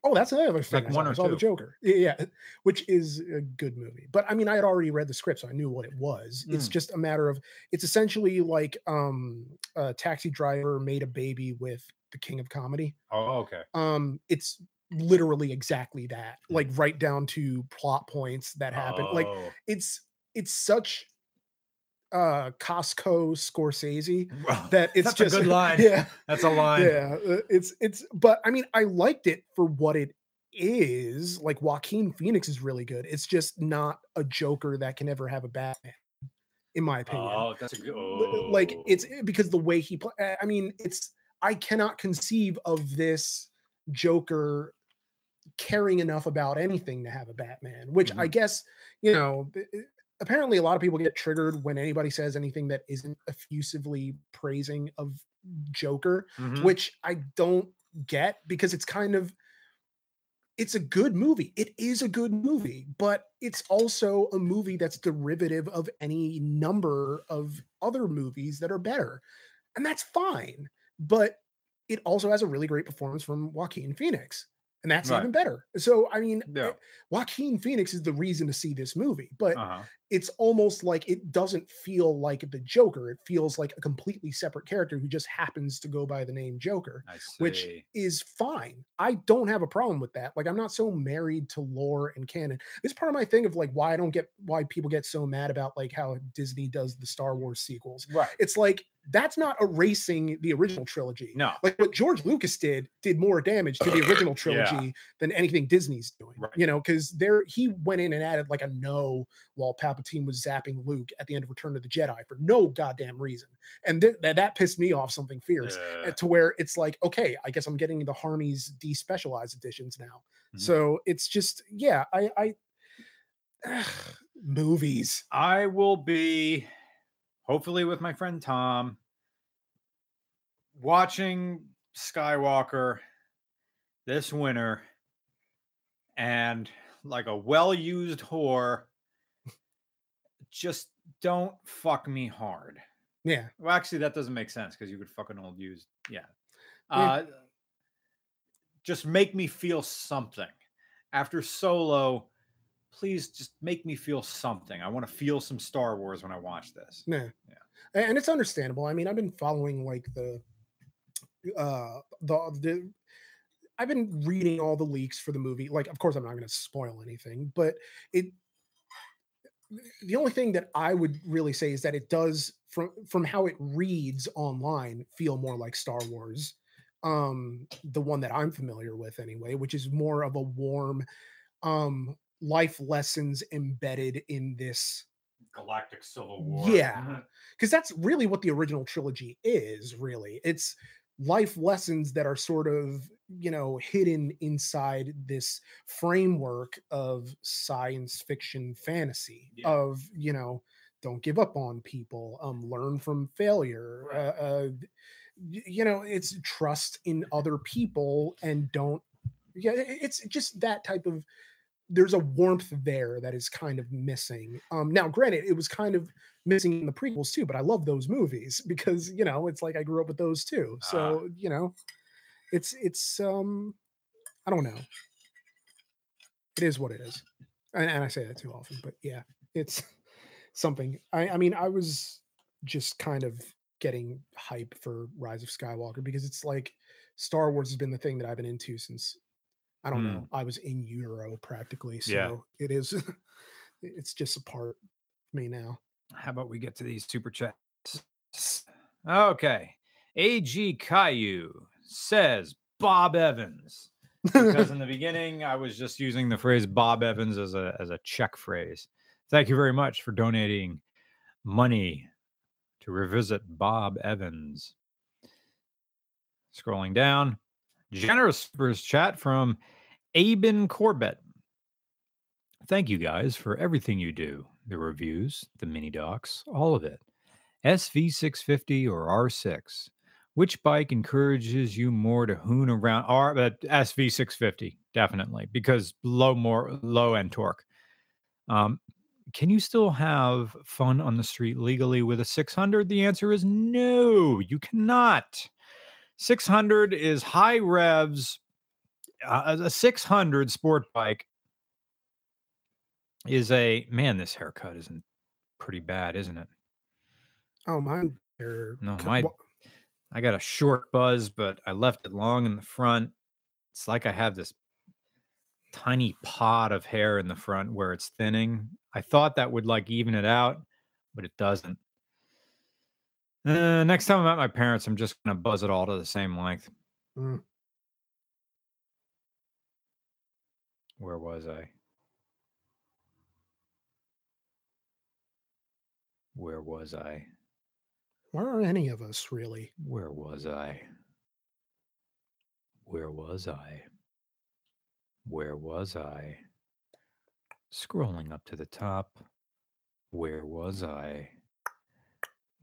Oh, that's another thing. Like I one saw. or saw the. Joker. Yeah, which is a good movie. But I mean, I had already read the script, so I knew what it was. It's Mm. just a matter of it's essentially like um a taxi driver made a baby with the king of comedy. Oh, okay. Um, it's literally exactly that, like right down to plot points that happen. Like Oh. it's it's such uh Costco Scorsese that it's that's a just good line. Yeah, That's a line. yeah uh, it's it's but i mean i liked it for what it is like joaquin phoenix is really good it's just not a joker that can ever have a batman in my opinion Oh, that's a good. L- like oh. it's eh, because the way he play i mean it's i cannot conceive of this joker caring enough about anything to have a batman which i guess you know eh, eh, apparently a lot of people get triggered when anybody says anything that isn't effusively praising of joker Mhm. which I don't get because it's kind of it's a good movie. It is a good movie, but it's also a movie that's derivative of any number of other movies that are better. And that's fine. But it also has a really great performance from Joaquin Phoenix. And that's Right. even better. So I mean, Yeah. Joaquin Phoenix is the reason to see this movie, but Uh-huh. it's almost like it doesn't feel like the Joker. It feels like a completely separate character who just happens to go by the name Joker, which is fine. I don't have a problem with that. Like I'm not so married to lore and canon. It's part of my thing of like why I don't get why people get so mad about like how Disney does the Star Wars sequels. right. It's like that's not erasing the original trilogy. No. Like what George Lucas did did more damage to the original trilogy than anything Disney's doing. Right. You know, because there he went in and added like a no while Palpatine was zapping Luke at the end of Return of the Jedi for no goddamn reason, and th- that that pissed me off something fierce. Yeah. To where it's like, okay, I guess I'm getting the Harmy's despecialized editions now. Mhm. So it's just, yeah, I, I movies. I will be hopefully with my friend Tom watching Skywalker this winter and like a well-used whore just don't fuck me hard. Yeah, Well, actually, that doesn't make sense because you could fucking old used. Yeah. Yeah. Uh, just make me feel something. After Solo, please just make me feel something. I want to feel some Star Wars when I watch this. Yeah. Yeah. And it's understandable. I mean, I've been following like the uh the the I've been reading all the leaks for the movie. Like, of course, I'm not going to spoil anything, but it the only thing that I would really say is that it does from from how it reads online feel more like Star Wars. Um the one that I'm familiar with anyway, which is more of a warm um life lessons embedded in this Galactic Civil War. Yeah. because that's really what the original trilogy is really it's life lessons that are sort of you know hidden inside this framework of science fiction fantasy Yeah. of you know don't give up on people um learn from failure Right. uh, uh you know it's trust in other people and don't yeah it's just that type of there's a warmth there that is kind of missing. Um now granted it was kind of missing in the prequels too but i love those movies because you know it's like i grew up with those too. Ah. so you know it's it's um i don't know. It is what it is. And, and i say that too often but yeah it's something. I i mean i was just kind of getting hype for rise of skywalker because it's like star wars has been the thing that i've been into since i don't Mm. know i was in utero practically so Yeah. it is it's just a part of me now How about we get to these super chats? Okay. AG Caillou says Bob Evans. Because in the beginning, I was just using the phrase Bob Evans as a as a check phrase. Thank you very much for donating money to revisit Bob Evans. Scrolling down, generous first chat from Aben Corbett. Thank you guys for everything you do the reviews, the mini docs, all of it. SV650 or R6. Which bike encourages you more to hoon around? R uh, SV650 definitely because low more low end torque. Um, can you still have fun on the street legally with a 600? The answer is no, you cannot. 600 is high revs. Uh, a 600 sport bike is a man. This haircut isn't pretty bad, isn't it? Oh, mine. Are No, my- I got a short buzz, but I left it long in the front. It's like I have this tiny pod of hair in the front where it's thinning. I thought that would like even it out, but it doesn't. Uh, next time I'm at my parents, I'm just gonna buzz it all to the same length. Mm. Where was I? Where was I? Where are any of us really? Where was I? Where was I? Where was I? Scrolling up to the top. Where was I?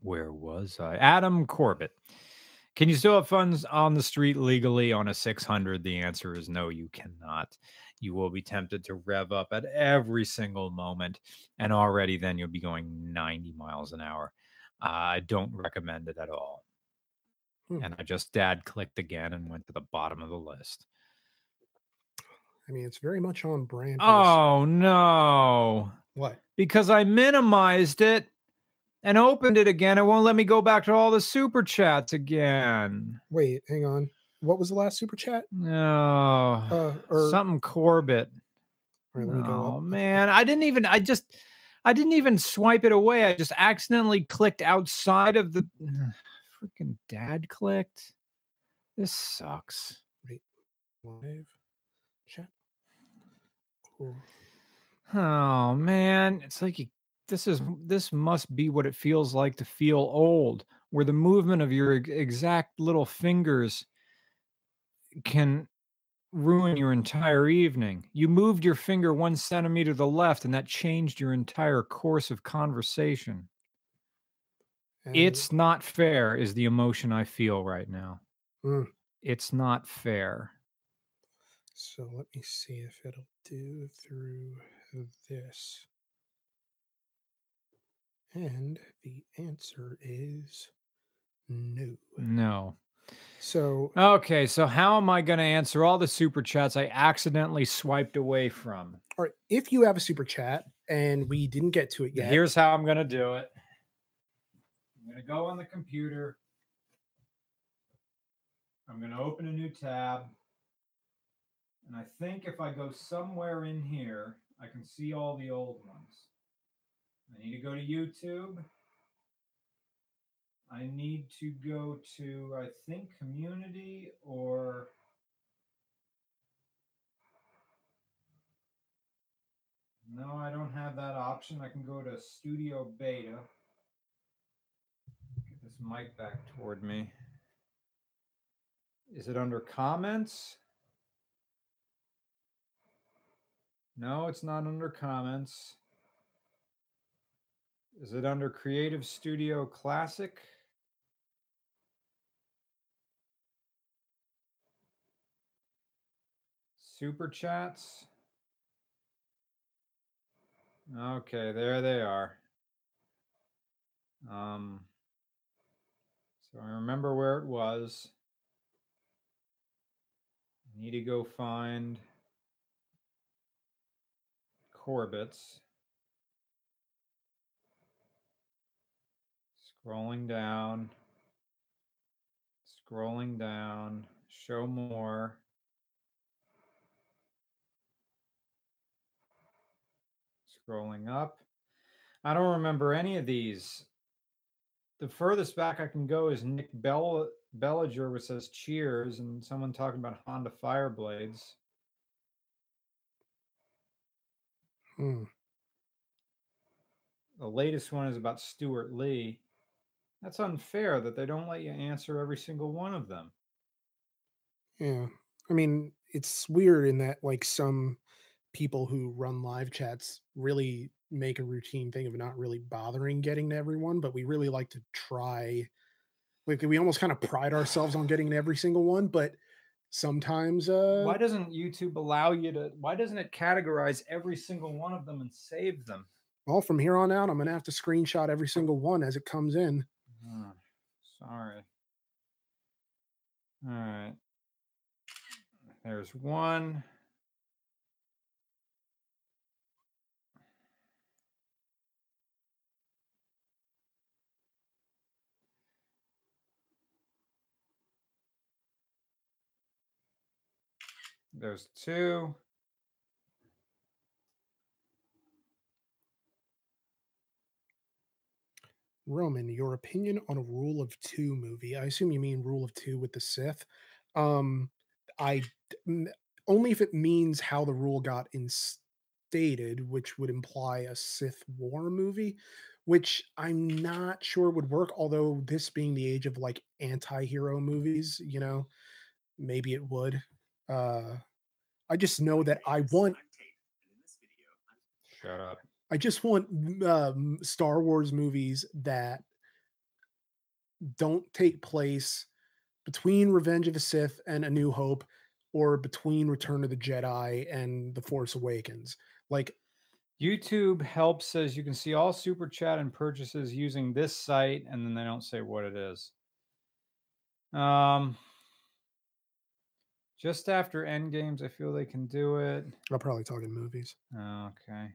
Where was I? Adam Corbett. Can you still have funds on the street legally on a 600? The answer is no, you cannot. You will be tempted to rev up at every single moment, and already then you'll be going 90 miles an hour. I don't recommend it at all. Hmm. And I just dad clicked again and went to the bottom of the list. I mean, it's very much on brand. Oh no. what? Because I minimized it and opened it again. It won't let me go back to all the super chats again. Wait, hang on. What was the last super chat? No. Uh, or Something Corbett. all right, let me go Oh man, I didn't even I just I didn't even swipe it away. I just accidentally clicked outside of the freaking dad clicked. This sucks. Live chat. Cool. Oh man, it's like you, this is this must be what it feels like to feel old, where the movement of your exact little fingers can ruin your entire evening. You moved your finger one centimeter to the left, and that changed your entire course of conversation. And It's not fair, is the emotion I feel right now. Mm. It's not fair. so let me see if it'll do through this. And the answer is no. No. So Okay, so how am I going to answer all the super chats I accidentally swiped away from? all right, if you have a super chat and we didn't get to it yet, Here's how I'm going to do it. I'm going to go on the computer. I'm going to open a new tab. And I think if I go somewhere in here, I can see all the old ones. I need to go to YouTube. I need to go to, I think, community or. No, I don't have that option. I can go to Studio Beta. Get this mic back toward me. Is it under comments? No, it's not under comments. Is it under Creative Studio Classic? Super chats? Okay, there they are. Um, so I remember where it was. I need to go find Corbett's. Scrolling down. Scrolling down. Show more. Scrolling up. I don't remember any of these. The furthest back I can go is Nick Bell Bellinger, which says cheers, and someone talking about Honda Fireblades. hmm, The latest one is about Stuart Lee. That's unfair that they don't let you answer every single one of them. yeah. I mean, it's weird in that like some people who run live chats really make a routine thing of not really bothering getting to everyone, but we really like to try. Like we almost kind of pride ourselves on getting to every single one, but sometimes uh why doesn't YouTube allow you to? Why doesn't it categorize every single one of them and save them? well from here on out I'm gonna have to screenshot every single one as it comes in. Hmm, sorry. All right. There's one. There's two. Roman, your opinion on a Rule of Two movie? I assume you mean Rule of Two with the Sith. Um, I only if it means how the rule got instated, which would imply a Sith War movie, which I'm not sure would work. Although this being the age of like anti-hero movies, you know, maybe it would. Uh, I just know that I want Shut up. I just want um, Star Wars movies that don't take place between Revenge of the Sith and A New Hope or between Return of the Jedi and The Force Awakens. Like, YouTube help says you can see all super chat and purchases using this site, and then they don't say what it is. Um, just after end games, I feel they can do it. I'm probably talking movies. Okay.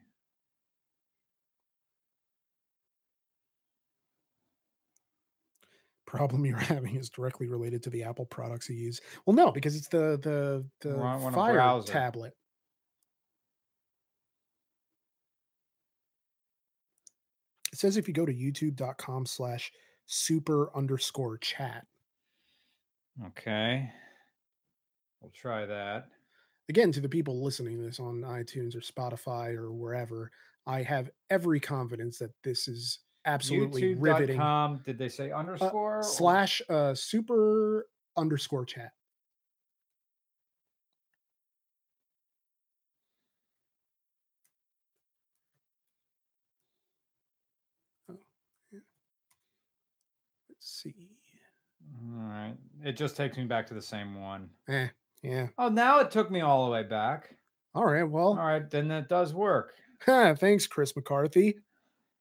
Problem you're having is directly related to the Apple products you use. Well, no, because it's the the the Well, Fire browse it. tablet. It says if you go to youtube.com slash super underscore chat. Okay. We'll try that. again to the people listening to this on itunes or spotify or wherever i have every confidence that this is absolutely riveting YouTube.com. Did they say underscore? or- slash uh super underscore chat Oh, yeah. let's see All right. It just takes me back to the same one. eh, yeah Oh, now it took me all the way back. all right well All right, then that does work. Huh, thanks, Chris McCarthy.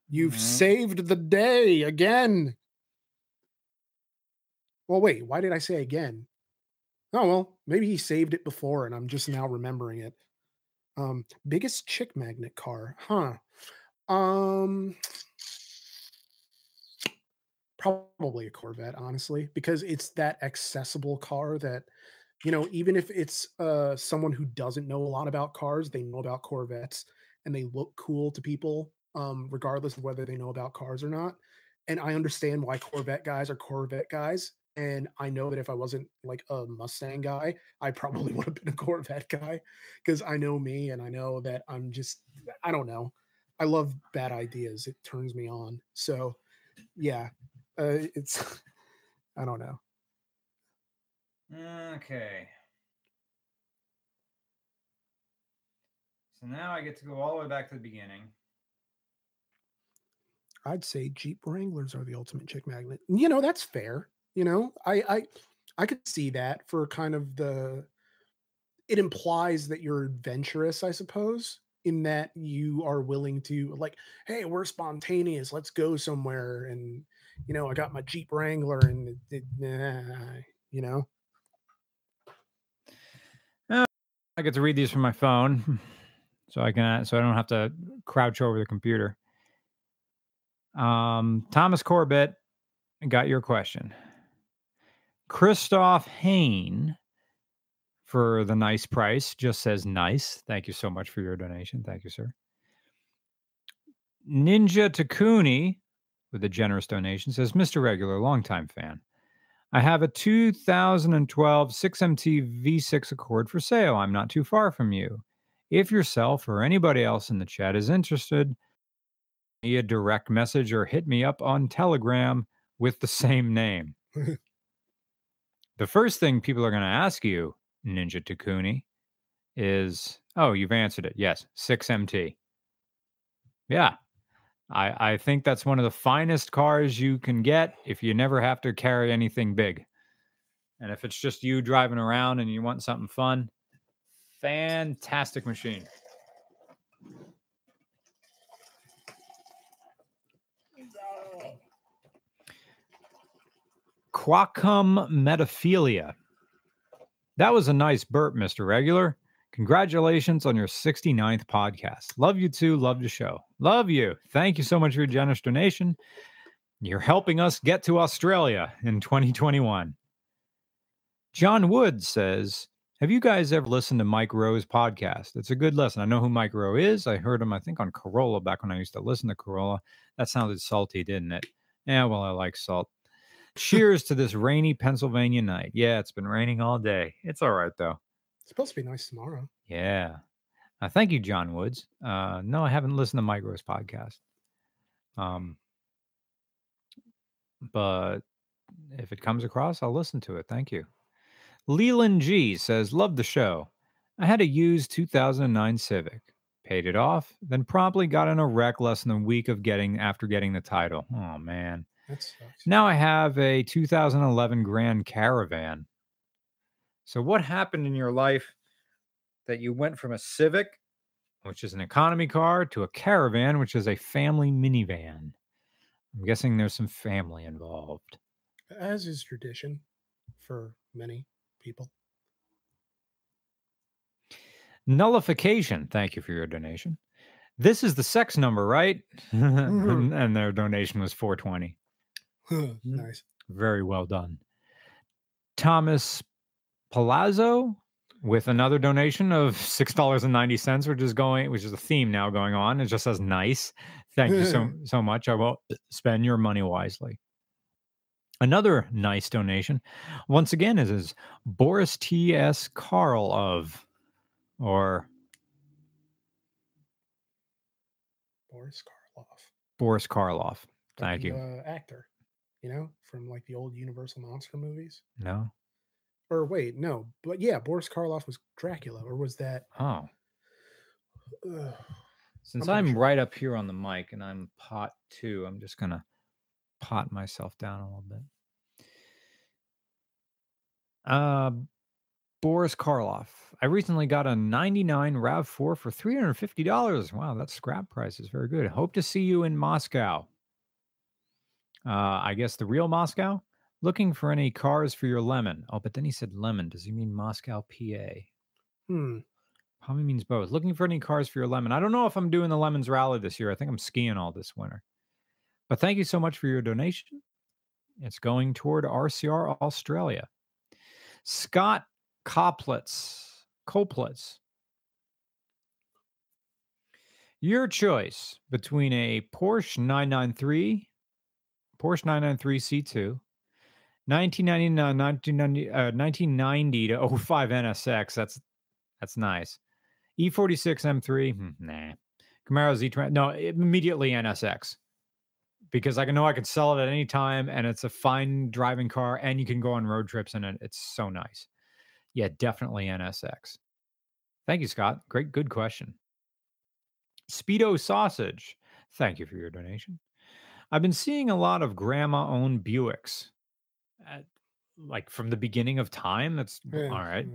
You've Mhm. saved the day again. Well, wait, why did I say again? Oh, well, maybe he saved it before and I'm just now remembering it. Um, biggest chick magnet car, huh? Um, probably a Corvette, honestly, because it's that accessible car that, you know, even if it's uh someone who doesn't know a lot about cars, they know about Corvettes and they look cool to people, um, regardless of whether they know about cars or not. And I understand why Corvette guys are Corvette guys. And I know that if I wasn't like a Mustang guy, I probably would have been a Corvette guy because I know me and I know that I'm just, I don't know. I love bad ideas. It turns me on. So, yeah, uh, it's, I don't know. Okay. So now I get to go all the way back to the beginning. I'd say Jeep Wranglers are the ultimate chick magnet. You know, that's fair. You know, I I I could see that for kind of the it implies that you're adventurous, I suppose, in that you are willing to like, hey, we're spontaneous. Let's go somewhere. And you know, I got my Jeep Wrangler and it, nah, you know. I get to read these from my phone, so I can so I don't have to crouch over the computer. Um, Thomas Corbett got your question. Christoph Hain for the nice price just says nice. Thank you so much for your donation. Thank you, sir. Ninja Takuni with a generous donation says, Mr. Regular, longtime fan. I have a 2012 6MT V6 Accord for sale. I'm not too far from you. If yourself or anybody else in the chat is interested, me a direct message or hit me up on Telegram with the same name. the first thing people are going to ask you, Ninja Takuni, is oh, you've answered it. Yes, 6MT. Yeah. I, I think that's one of the finest cars you can get if you never have to carry anything big. And if it's just you driving around and you want something fun, fantastic machine. Quacum metaphilia That was a nice burp, Mr. Regular. Congratulations on your 69th podcast. Love you too. Love the show. Love you. Thank you so much for your generous donation. You're helping us get to Australia in 2021. John Wood says, Have you guys ever listened to Mike Rowe's podcast? It's a good listen. I know who Mike Rowe is. I heard him, I think, on Carolla back when I used to listen to Carolla. That sounded salty, didn't it? Yeah, well, I like salt. Cheers to this rainy Pennsylvania night. Yeah, it's been raining all day. It's all right, though. It's supposed to be nice tomorrow. Yeah. Uh, thank you, John Woods. Uh, no, I haven't listened to Mike Rowe's podcast. Um, but if it comes across, I'll listen to it. Thank you. Leland G says, Love the show. I had a used 2009 Civic, paid it off, then promptly got in a wreck less than a week of getting after getting the title. Oh man. Now I have a 2011 Grand Caravan. So, what happened in your life that you went from a Civic, which is an economy car, to a Caravan, which is a family minivan? I'm guessing there's some family involved. As is tradition for many people. Nullification. Thank you for your donation. This is the sex number, right? Mhm. and their donation was 420. nice. Very well done. Thomas Palazzo with another donation of six dollars and ninety cents, which is going, which is a theme now going on. It just says nice. Thank you so so much. I will spend your money wisely. Another nice donation, once again, is, is Boris T. S. Carl of, or Boris Karloff. Boris Karloff. Thank the, you. Uh, actor, you know, from like the old Universal monster movies. No. Or wait, no, but yeah, Boris Karloff was Dracula, or was that? Oh. Uh, Since I'm I'm, sure. right up here on the mic and I'm pot two, I'm just gonna pot myself down a little bit. Uh, Boris Karloff. I recently got a 99 RAV4 for $350. Wow, that scrap price is very good. Hope to see you in Moscow. Uh, I guess the real Moscow. Looking for any cars for your lemon. Oh, but then he said lemon. Does he mean Moscow, PA? hmm. Probably means both. Looking for any cars for your lemon. I don't know if I'm doing the lemons rally this year. I think I'm skiing all this winter. But thank you so much for your donation. It's going toward RCR Australia. Scott Coplitz. Coplitz. Your choice between a Porsche 993, Porsche 993 C2, 1999, 1990, uh, 1990 to 05 NSX. That's that's nice. E E46 M3, hmm, nah. Camaro Z20, no, immediately NSX because I can know I can sell it at any time and it's a fine driving car and you can go on road trips in it. It's so nice. Yeah, definitely NSX. Thank you, Scott. Great, good question. Speedo Sausage, thank you for your donation. I've been seeing a lot of grandma owned Buicks. At, like from the beginning of time. That's Yeah, all right.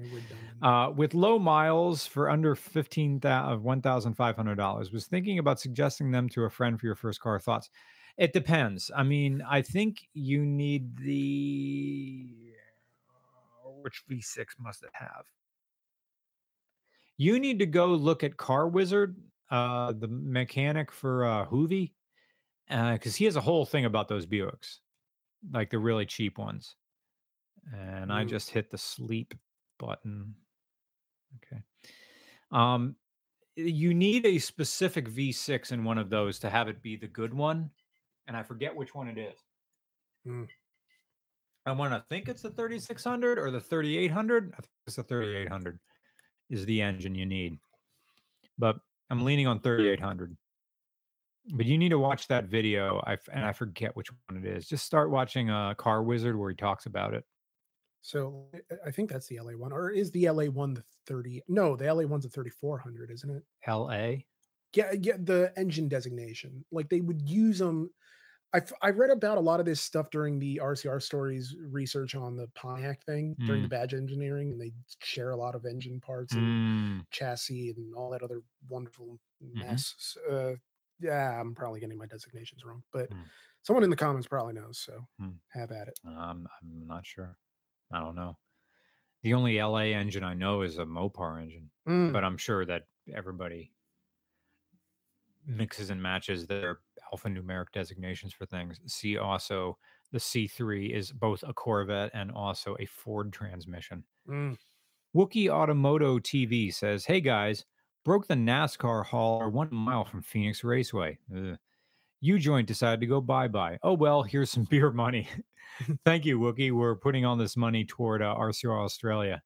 uh. Uh, with low miles for under fifteen thousand one thousand five hundred dollars, was thinking about suggesting them to a friend for your first car. Thoughts? It depends. I mean, I think you need the which V6 must it have? You need to go look at Car Wizard, uh, the mechanic for uh, Hoovie, because he has a whole thing about those Buicks, like the really cheap ones. And I Mm. just hit the sleep button. Okay. Um, you need a specific V6 in one of those to have it be the good one, and I forget which one it is. Mm. I want to think it's the 3600 or the 3800. I think it's the 3800 is the engine you need, but I'm leaning on 3800. But you need to watch that video. I f- and I forget which one it is. Just start watching uh, Car Wizard where he talks about it. So I- think that's the LA one, or is the LA one the thirty? No, the LA one's a thirty four hundred, isn't it? L.A. Yeah, yeah, the engine designation. Like they would use them. I I read about a lot of this stuff during the RCR stories research on the Pontiac thing during the badge engineering, and they share a lot of engine parts and Mm, chassis and all that other wonderful Mhm. mess. S- Uh, yeah, I'm probably getting my designations wrong, but Mm. someone in the comments probably knows. So Mm. have at it. I'm, I'm not sure. I don't know. The only LA engine I know is a Mopar engine, Mm, but I'm sure that everybody mixes and matches their alphanumeric designations for things. See also the C3 is both a Corvette and also a Ford transmission. mm. Wookie Automoto TV says, Hey guys, broke the NASCAR hauler one mile from Phoenix Raceway. Ugh. U joint decided to go bye bye. Oh, well, here's some beer money. Thank you, Wookie. We're putting all this money toward uh, RCR Australia.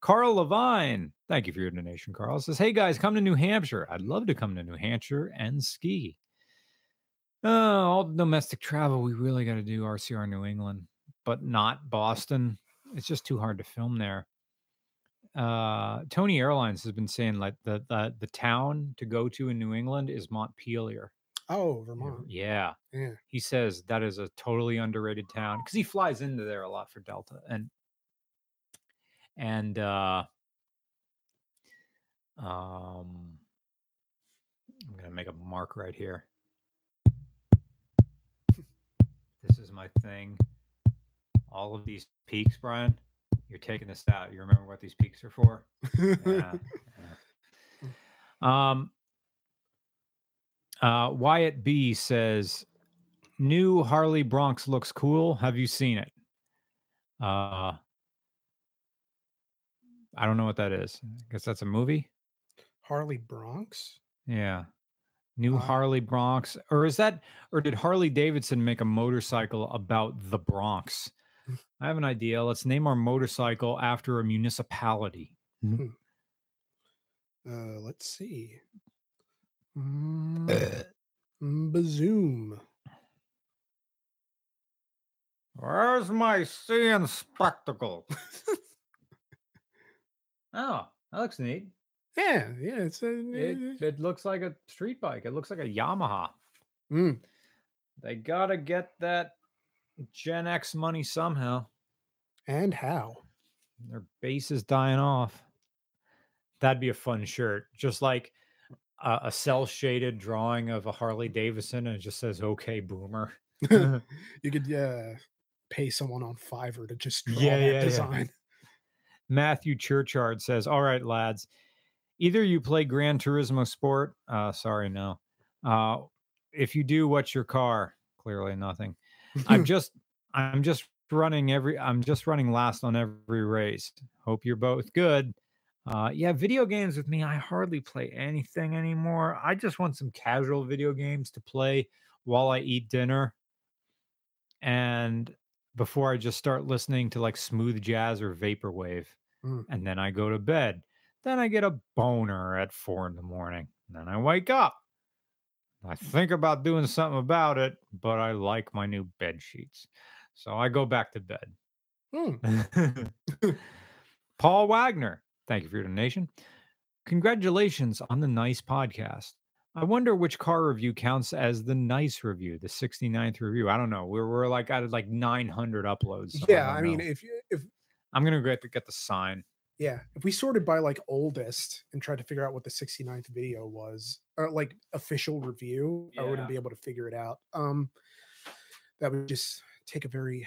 Carl Levine, thank you for your donation, Carl. Says, Hey guys, come to New Hampshire. I'd love to come to New Hampshire and ski. Oh, all domestic travel, we really got to do RCR New England, but not Boston. It's just too hard to film there uh Tony Airlines has been saying like the the the town to go to in New England is Montpelier. Oh, Vermont. Yeah. Yeah. He says that is a totally underrated town because he flies into there a lot for Delta and and uh um I'm gonna make a mark right here. This is my thing. All of these peaks, Brian. You're taking this out. You remember what these peaks are for? yeah, yeah. Um, uh, Wyatt B says, "New Harley Bronx looks cool. Have you seen it?" Uh, I don't know what that is. I guess that's a movie. Harley Bronx. Yeah. New Uh, Harley Bronx, or is that, or did Harley Davidson make a motorcycle about the Bronx? I have an idea. Let's name our motorcycle after a municipality. Uh, let's see. Mm, mm, Bazoom. Where's my seeing spectacle? oh, that looks neat. Yeah, yeah. It's a. It, it looks like a street bike. It looks like a Yamaha. Mm, They gotta get that Gen X money somehow. and how? Their base is dying off. That'd be a fun shirt. Just like a, a cell shaded drawing of a Harley Davidson and it just says "Okay, Boomer." you could uh, pay someone on Fiverr to just draw Yeah, that yeah, yeah. design. Matthew Churchard says, "All right, lads, either you play Gran Turismo Sport. Uh, sorry, no. Uh, if you do, what's your car? Clearly, nothing. I'm just, I'm just running every, I'm just running last on every race. Hope you're both good. Uh, yeah, video games with me. I hardly play anything anymore. I just want some casual video games to play while I eat dinner, and before I just start listening to like smooth jazz or vaporwave Mm. and then I go to bed. Then I get a boner at four in the morning. Then I wake up. I think about doing something about it, but I like my new bed sheets. So I go back to bed. Hmm. Paul Wagner, thank you for your donation. Congratulations on the nice podcast. I wonder which car review counts as the nice review, the 69th review. I don't know. We're, we're like at like 900 uploads. so yeah, don't I mean, know. if you if I'm going to get to get the sign. yeah, if we sorted by like oldest and tried to figure out what the 69th video was, or like official review, I wouldn't be able to figure it out. Um, that would just take a very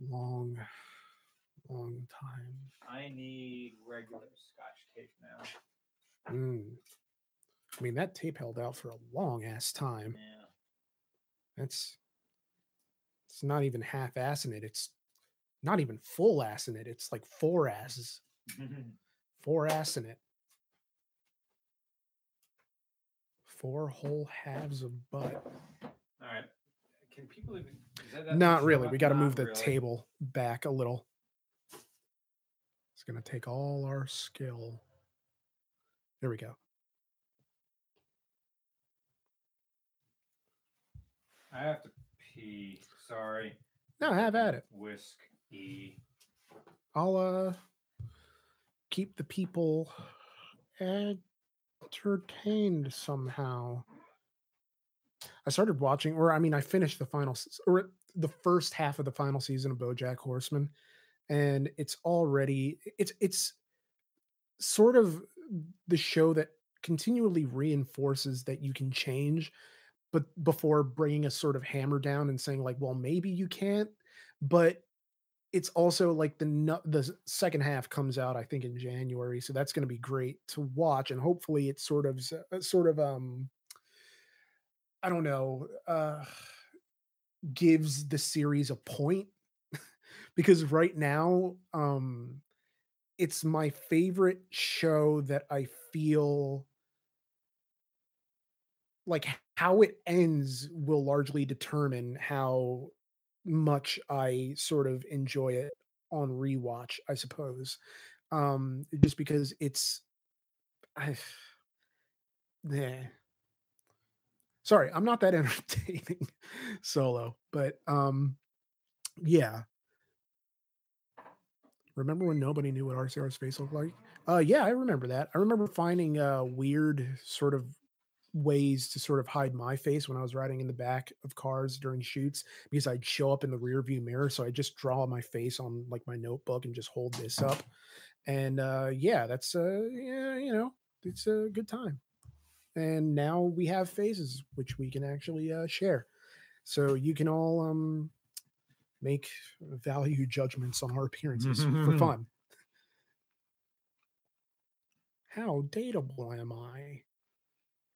long, long time. I need regular scotch tape now. Mm. I mean, that tape held out for a long ass time. Yeah. That's it's not even half ass in it. It's not even full ass in it. It's like four asses, four ass in it. Four whole halves of butt. All right. Can people even? is that- Not really. We got to Not move the really. table back a little. It's going to take all our skill. There we go. I have to pee. Sorry. No, have at it. Whisk e. I'll uh keep the people entertained somehow. I started watching, or I mean, I finished the final, or the first half of the final season of BoJack Horseman, and it's already it's it's sort of the show that continually reinforces that you can change, but before bringing a sort of hammer down and saying like, well, maybe you can't, but it's also like the the second half comes out I think in January, so that's going to be great to watch, and hopefully it's sort of uh, sort of um I don't know uh gives the series a point. Because right now um it's my favorite show that I feel like how it ends will largely determine how much I sort of enjoy it on rewatch, I suppose. Um, just because it's, I, yeah. Sorry, I'm not that entertaining solo, but um, yeah. Remember when nobody knew what RCR's face looked like? Uh, yeah, I remember that. I remember finding uh weird sort of ways to sort of hide my face when I was riding in the back of cars during shoots because I'd show up in the rear view mirror. So I just draw my face on like my notebook and just hold this up. And uh yeah, that's uh yeah, you know, it's a good time. And now we have faces which we can actually uh share. So you can all um make value judgments on our appearances for fun. How dateable am I?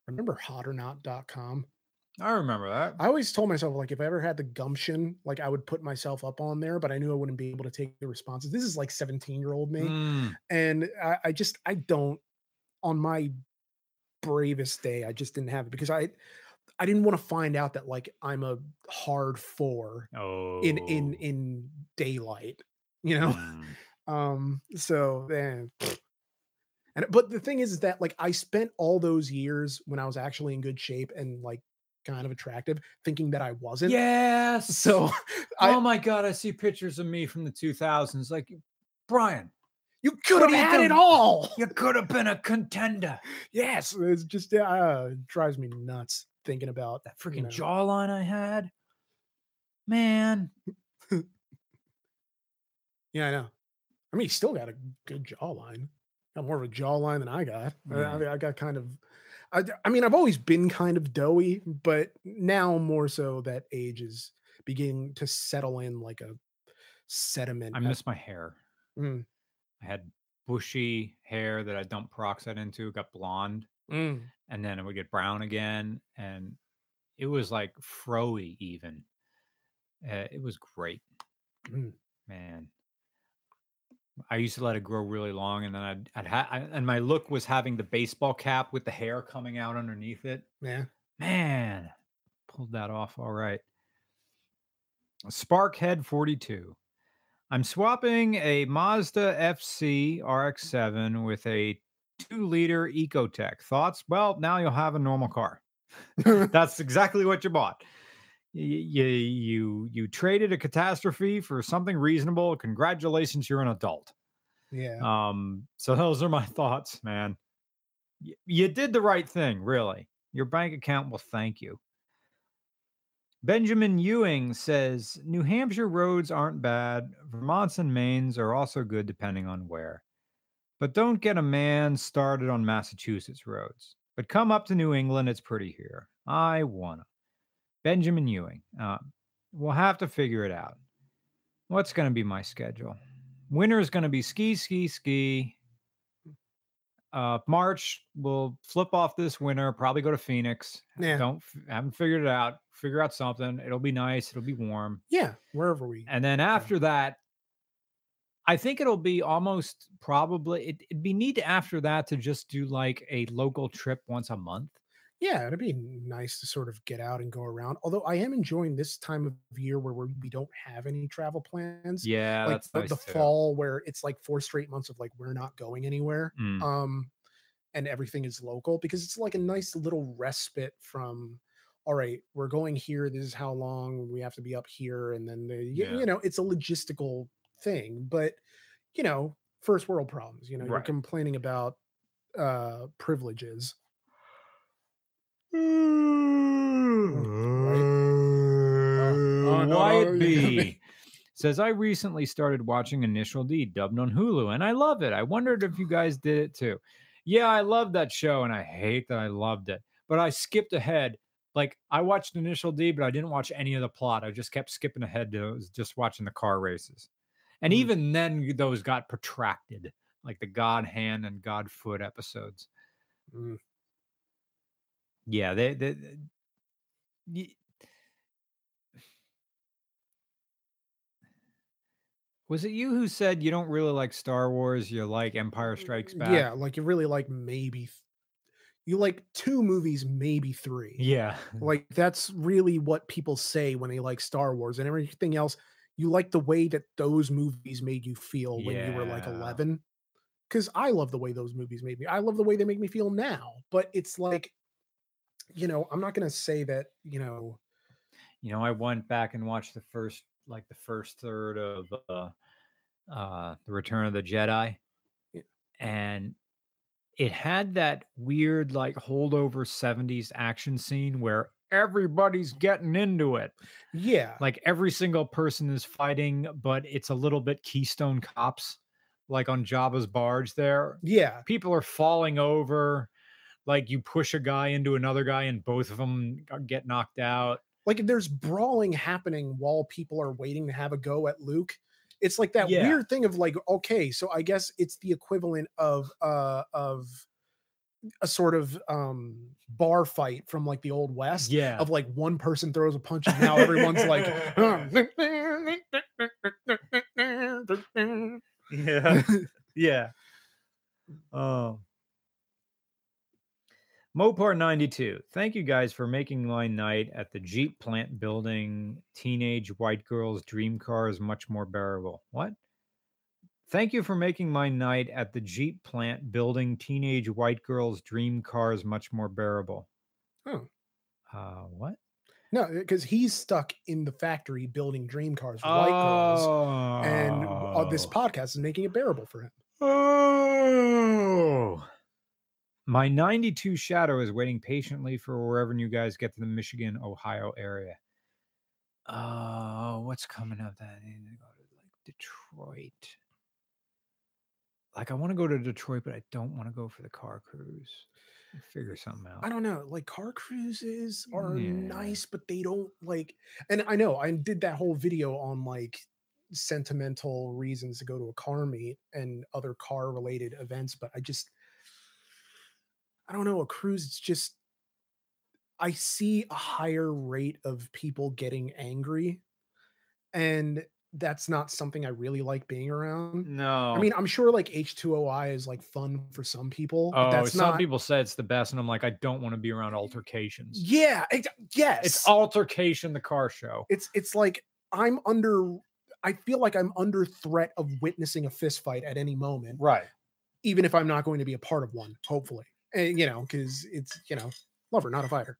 Remember hotornot.com? I remember that. I always told myself like if I ever had the gumption, like I would put myself up on there, but I knew I wouldn't be able to take the responses. This is like 17 year old me. Mm, And I, I just I don't on my bravest day, I just didn't have it because I I didn't want to find out that like I'm a hard four oh. in in in daylight, you know? Mm. Um, so then and but the thing is, is that like I spent all those years when I was actually in good shape and like kind of attractive, thinking that I wasn't. Yes. So I, oh my god, I see pictures of me from the 2000s. Like Brian, you could have had it all. you could have been a contender. Yes, it's just uh, it drives me nuts thinking about That freaking you know. jawline I had, man. Yeah, I know. I mean, he's still got a good jawline. Got more of a jawline than I got. I- I, Mm. I got kind of. I, I mean, I've always been kind of doughy, but now more so that age is beginning to settle in like a sediment. I miss my hair. Mm. I had bushy hair that I dumped peroxide into, got blonde, Mm. and then it would get brown again, and it was like froey even. Uh, it was great, Mm. man. I used to let it grow really long, and then I'd, I'd ha- I, and my look was having the baseball cap with the hair coming out underneath it. Yeah. Man, pulled that off all right. Sparkhead 42. I'm swapping a Mazda FC RX7 with a two liter Ecotec. Thoughts? Well, now you'll have a normal car. That's exactly what you bought. You, you you traded a catastrophe for something reasonable. Congratulations, you're an adult. yeah. Um, so those are my thoughts, man. Y- you did the right thing, really. Your bank account will thank you. Benjamin Ewing says New Hampshire roads aren't bad. Vermont's and Maine's are also good depending on where. But don't get a man started on Massachusetts roads. But come up to New England, it's pretty here. I wanna. Benjamin Ewing. Uh, we'll have to figure it out. What's going to be my schedule? Winter is going to be ski, ski, ski. Uh, March we'll flip off this winter. Probably go to Phoenix. Yeah. Don't haven't figured it out. Figure out something. It'll be nice. It'll be warm. yeah. Wherever we. And then after that, I think it'll be almost probably it, it'd be neat after that to just do like a local trip once a month. Yeah, it'd be nice to sort of get out and go around. Although I am enjoying this time of year where we're, we don't have any travel plans. Yeah, like that's the, nice the fall where it's like four straight months of like we're not going anywhere. Mm. um and everything is local because it's like a nice little respite from all right we're going here this is how long we have to be up here and then the, y- Yeah. you know it's a logistical thing but you know first world problems you know you're complaining about uh privileges oh, Wyatt B says I recently started watching Initial D dubbed on Hulu and I love it. I wondered if you guys did it too. Yeah, I love that show and I hate that I loved it. But I skipped ahead. Like I watched Initial D, but I didn't watch any of the plot. I just kept skipping ahead to just watching the car races. And Mhm. even then, those got protracted, like the God Hand and God Foot episodes. Mm. Yeah, they, they, they- y- was it you who said you don't really like Star Wars? You like Empire mm, Strikes mm, Back? Yeah, like you really like maybe th- you like two movies, maybe three. yeah, Like that's really what people say when they like Star Wars and everything else. You like the way that those movies made you feel when you were like 11. Cuz I love the way those movies made me. I love the way they make me feel now, but it's like you know, I'm not going to say that, you know, you know, I went back and watched the first, like the first third of uh, uh, the Return of the Jedi, Yeah. and it had that weird, like holdover '70s action scene where everybody's getting into it. yeah. Like every single person is fighting, but it's a little bit Keystone Cops, like on Jabba's barge. There, yeah. people are falling over like you push a guy into another guy and both of them get knocked out. Like if there's brawling happening while people are waiting to have a go at Luke, it's like that yeah. weird thing of like, okay, so I guess it's the equivalent of uh of a sort of um bar fight from like the old west yeah of like one person throws a punch and now everyone's like yeah yeah um Mopar92, thank you guys for making my night at the Jeep plant building teenage white girls' dream cars much more bearable. What? Thank you for making my night at the Jeep plant building teenage white girls' dream cars much more bearable. Oh. Uh, what? No, uh, because he's stuck in the factory building dream cars for white girls. And uh, this oh. podcast is making it bearable for him. Oh. My 92 Shadow is waiting patiently for wherever you guys get to the Michigan, Ohio area. Oh, what's coming up? That I need to go to like Detroit. Like I want to go to Detroit, but I don't want to go for the car cruise. Figure something out. I don't know. Like car cruises are Yeah. nice, but they don't like. And I know I did that whole video on like sentimental reasons to go to a car meet and other car related events, but I just, I don't know. A cruise, it's just, I see a higher rate of people getting angry, and that's not something I really like being around. No. I mean, I'm sure like H2OI is like fun for some people, but oh, that's some not. people say it's the best, and I'm like, I don't want to be around altercations. yeah, ex- yes, It's altercation, the car show. it's it's like I'm under I feel like I'm under threat of witnessing a fist fight at any moment, Right. even if I'm not going to be a part of one, hopefully. And you know, because it's you know, lover, not a fighter.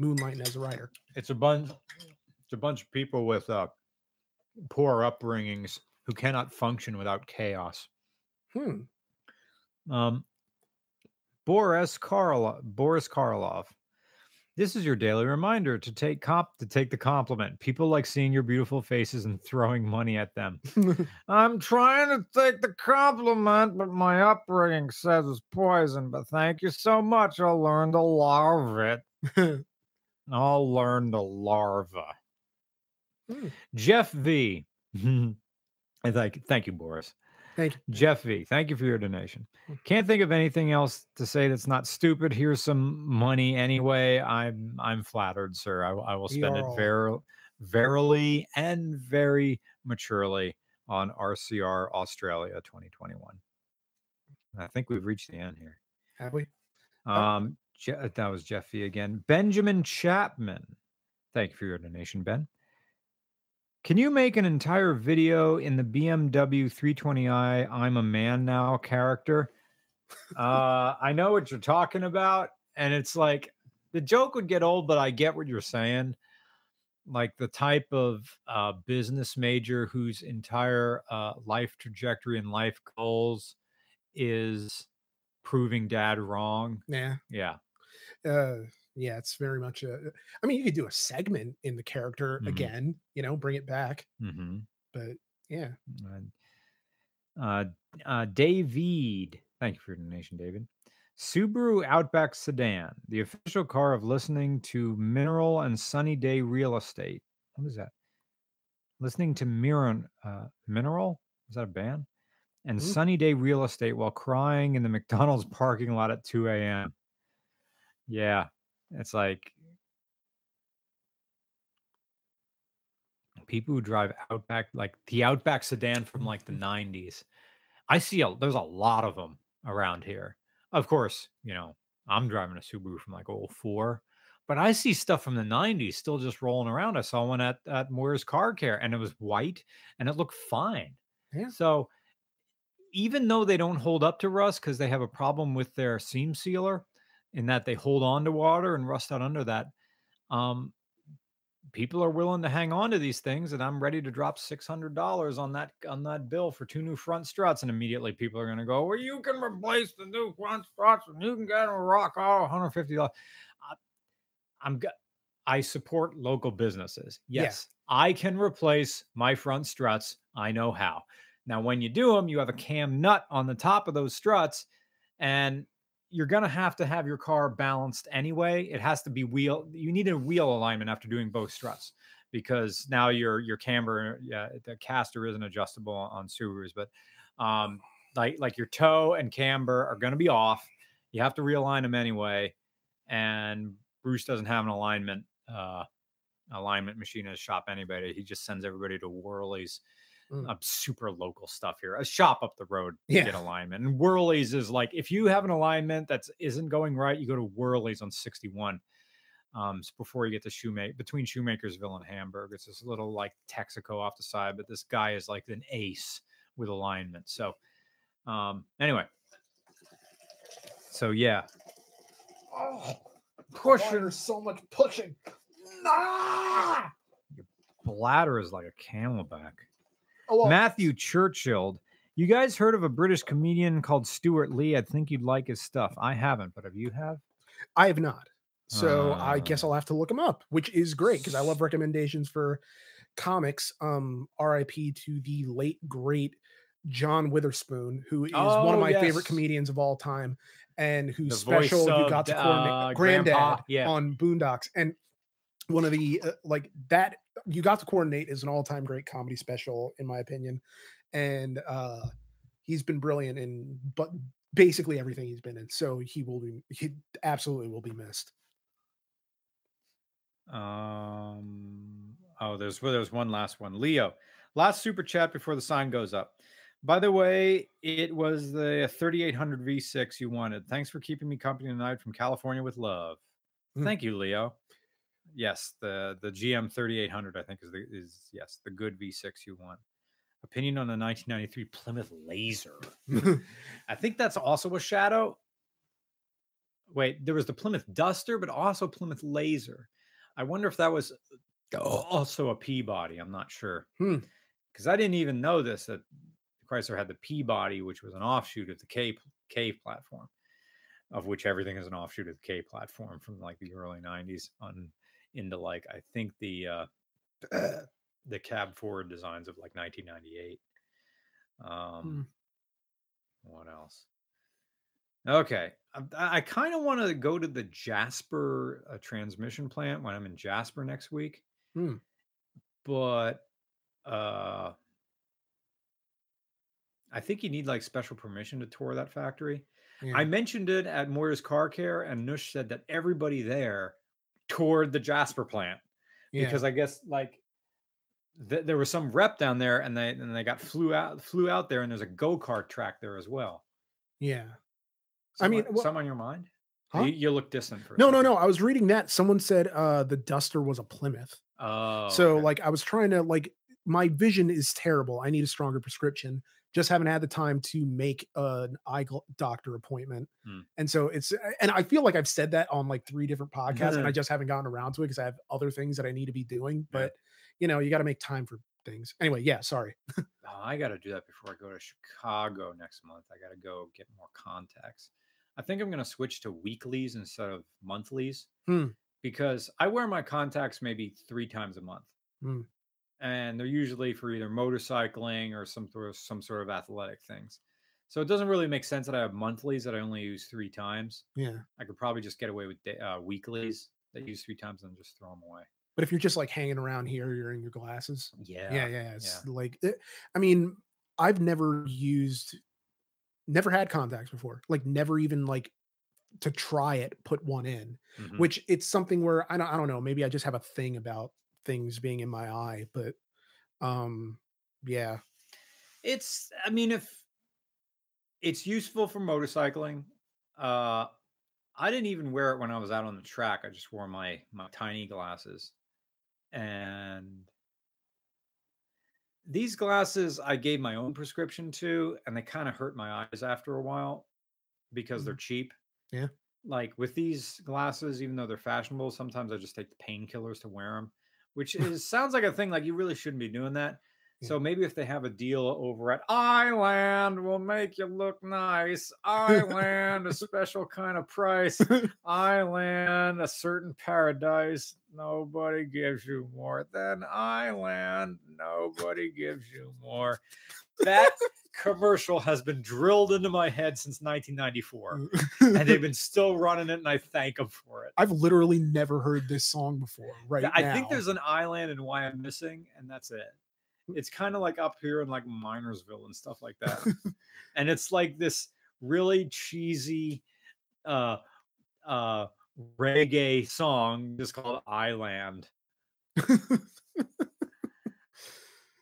Moonlighting as a writer. it's a bunch it's a bunch of people with uh poor upbringings who cannot function without chaos Hmm. um boris karloff boris karloff this is your daily reminder to take comp to take the compliment people like seeing your beautiful faces and throwing money at them i'm trying to take the compliment but my upbringing says it's poison but thank you so much i'll learn to love it I'll learn the larva. Hmm. Jeff V. I thank, thank you, Boris. Thank you. Jeff V. Thank you for your donation. Hmm. Can't think of anything else to say that's not stupid. Here's some money anyway. I'm I'm flattered, sir. I, will- I will spend it ver- verily and very maturely on RCR Australia 2021. I think we've reached the end here. Have we? Um, Je- that was Jeffy again. Benjamin Chapman. Thank you for your donation, Ben. Can you make an entire video in the BMW 320i I'm a man now character? Uh, I know what you're talking about, and it's like the joke would get old, but I get what you're saying. Like the type of uh, business major whose entire uh, life trajectory and life goals is proving dad wrong. Yeah. Yeah. Uh yeah, it's very much a I mean, you could do a segment in the character Mhm. again, you know, bring it back. Mm-hmm. But yeah. Uh, uh, David, thank you for your donation, David. Subaru Outback Sedan, the official car of listening to Mineral and Sunny Day Real Estate. What is that? listening to Miron, uh, Mineral. Is that a band? And Mhm. Sunny Day Real Estate while crying in the McDonald's parking lot at 2 a.m. Yeah, it's like people who drive Outback, like the Outback sedan from like the 90s. I see a there's a lot of them around here. Of course, you know, I'm driving a Subaru from like 04, but I see stuff from the 90s still just rolling around. I saw one at at Moyer's Car Care and it was white and it looked fine. Yeah. So even though they don't hold up to rust because they have a problem with their seam sealer in that they hold on to water and rust out under that, um, people are willing to hang on to these things, and I'm ready to drop six hundred dollars on that on that bill for two new front struts, and immediately people are going to go, "Well, you can replace the new front struts, and you can get a rock oh, 150 dollars." I'm go- I support local businesses. Yeah. Yes, I can replace my front struts. I know how. Now, when you do them, you have a cam nut on the top of those struts, and you're going to have to have your car balanced anyway. It has to be wheel. You need a wheel alignment after doing both struts because now your your camber, yeah, the caster isn't adjustable on Subarus, but um, like like your toe and camber are going to be off. You have to realign them anyway, and Bruce doesn't have an alignment uh, alignment machine in his shop. Anybody, he just sends everybody to Worley's Mm. uh, super local stuff here. A shop up the road to Yeah. get alignment. And Whirley's is like if you have an alignment that's isn't going right, you go to Whirley's on 61. Um, it's before you get to Shoemaker between Shoemakersville and Hamburg. It's this little like Texaco off the side, but this guy is like an ace with alignment. So um anyway. So yeah. Oh pushing so much pushing. Ah! Your bladder is like a camelback. Oh, well, Matthew Churchill. You guys heard of a British comedian called Stewart Lee? I think you'd like his stuff. I haven't, but have you have? I have not. So I guess Uh. I'll have to look him up, which is great because I love recommendations for comics. Um, R.I.P. to the late great John Witherspoon, who is one Oh, of my yes. favorite comedians of all time, and whose special you got to uh, Granddad Grandpa, yeah. on Boondocks, and one of the uh, like that you got to coordinate is an all-time great comedy special in my opinion, and uh he's been brilliant in but basically everything he's been in. So he will be he absolutely will be missed. Um. Oh, there's well, there's one last one. Leo, last super chat before the sign goes up. By the way, it was the 3800 V6 you wanted. Thanks for keeping me company tonight from California with love. Hmm. Thank you, Leo. Yes, the the GM 3800 I think is the is yes the good V6 you want. Opinion on the 1993 Plymouth Laser. I think that's also a shadow. Wait, there was the Plymouth Duster, but also Plymouth Laser. I wonder if that was also a P-body. I'm not sure. Hmm. Because I didn't even know this that Chrysler had the P-body, which was an offshoot of the K K platform, of which everything is an offshoot of the K platform from like the early 90s on into like I think the uh the cab forward designs of like 1998. Um what else? Okay. I, I kind of want to go to the Jasper uh, transmission plant when I'm in Jasper next week. Hmm. But uh I think you need like special permission to tour that factory. Yeah. I mentioned it at Moyer's Car Care, and Nush said that everybody there toured the Jasper plant Yeah. because I guess like th- there was some rep down there, and they and they got flew out flew out there, and there's a go kart track there as well. yeah. Some mean, some on your mind? Huh? You, you look distant for No, no, no. I was reading that. Someone said uh the Duster was a Plymouth. Oh, so okay. like I was trying to like my vision is terrible. I need a stronger prescription. Just haven't had the time to make an eye doctor appointment. Hmm. And so it's and I feel like I've said that on like three different podcasts and I just haven't gotten around to it because I have other things that I need to be doing. Yeah. But you know, you got to make time for things. Anyway, yeah, sorry. Oh, I got to do that before I go to Chicago next month. I got to go get more contacts. I think I'm going to switch to weeklies instead of monthlies Hmm. because I wear my contacts maybe three times a month. Hmm. And they're usually for either motorcycling or some sort of some sort of athletic things. So it doesn't really make sense that I have monthlies that I only use three times. Yeah. I could probably just get away with da- uh, weeklies that use three times and just throw them away. But if you're just like hanging around here, you're in your glasses. Yeah. Yeah, yeah. It's like, it- I mean, I've never used, never had contacts before. Like, never even like to try it, put one in. Mhm. Which it's something where I don't, I don't know. Maybe I just have a thing about things being in my eye, but um, yeah, It's I mean if it's useful for motorcycling. Uh I didn't even wear it when I was out on the track. I just wore my my tiny glasses. And these glasses I gave my own prescription to and they kind of hurt my eyes after a while because they're cheap. Yeah. Like with these glasses even though they're fashionable, sometimes I just take the painkillers to wear them, which is sounds like a thing like you really shouldn't be doing that. So maybe if they have a deal over at Island, will make you look nice. Island, a special kind of price. Island, a certain paradise. Nobody gives you more than Island. Nobody gives you more. That commercial has been drilled into my head since 1994, and they've been still running it, and I thank them for it. I've literally never heard this song before. Right I think there's an island in Wyomissing, and that's it. It's kind of like up here in like Minersville and stuff like that. and it's like this really cheesy uh uh reggae song just called Island.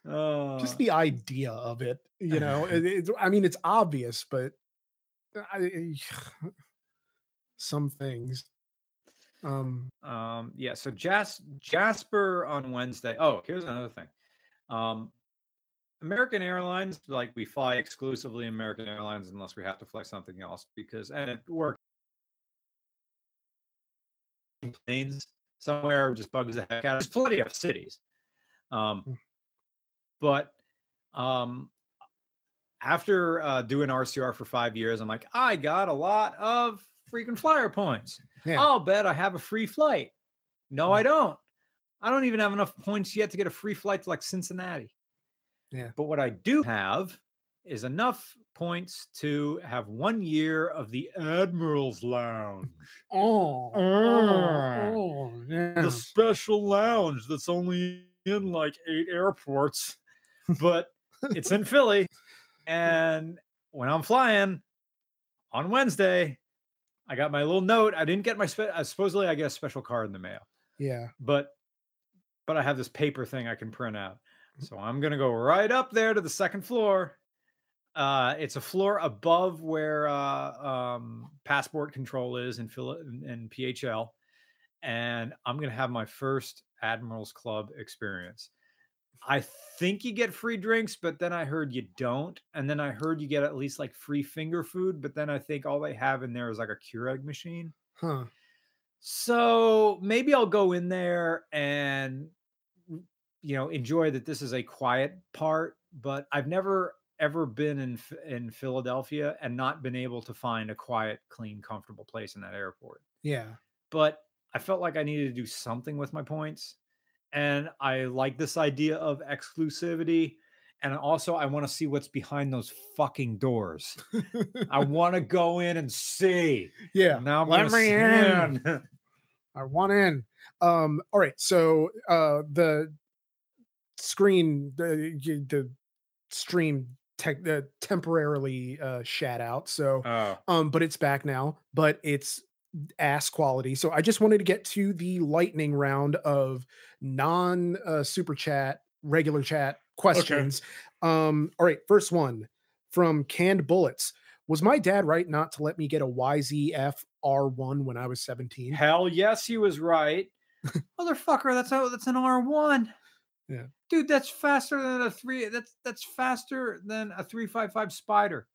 Uh, just the idea of it. You know, it, it's, I mean, it's obvious, but I, some things. Um, Um, yeah, so Jas- Jasper on Wednesday. Oh, here's another thing. Um, American Airlines, like we fly exclusively American Airlines unless we have to fly something else because and it works. Planes somewhere just bugs the heck out. There's plenty of cities. Um, Mm. But um after uh, doing RCR for five years, I'm like, I got a lot of freaking flyer points. Yeah. I'll bet I have a free flight. No, I don't. I don't even have enough points yet to get a free flight to like Cincinnati. Yeah. But what I do have is enough points to have one year of the Admiral's Lounge, oh, Ah. oh, yeah. the special lounge that's only in like eight airports, but it's in Philly. And when I'm flying on Wednesday, I got my little note. I didn't get my spe- uh, supposedly I get a special card in the mail, yeah. but but I have this paper thing I can print out. So I'm gonna go right up there to the second floor. Uh, it's a floor above where uh, um, passport control is in Phil in PHL, and I'm gonna have my first Admirals Club experience. I think you get free drinks, but then I heard you don't, and then I heard you get at least like free finger food, but then I think all they have in there is like a Keurig machine. Huh. So maybe I'll go in there and you know enjoy that this is a quiet part, but I've never ever been in in Philadelphia and not been able to find a quiet, clean, comfortable place in that airport. Yeah. But I felt like I needed to do something with my points. And I like this idea of exclusivity. And also, I want to see what's behind those fucking doors. I want to go in and see. yeah. Now I'm Let me in. in. I want in. Um, all right. So uh the screen the the stream tech uh, temporarily uh shat out. So Oh, um, but it's back now, but it's ass quality. So I just wanted to get to the lightning round of non uh, super chat, regular chat questions. Um, all right, first one from Canned Bullets. Was my dad right not to let me get a YZF R1 when I was 17? hell yes, he was right. Motherfucker, that's a, that's an R1. Yeah. Dude, that's faster than a three. That's that's faster than a 355 Spider.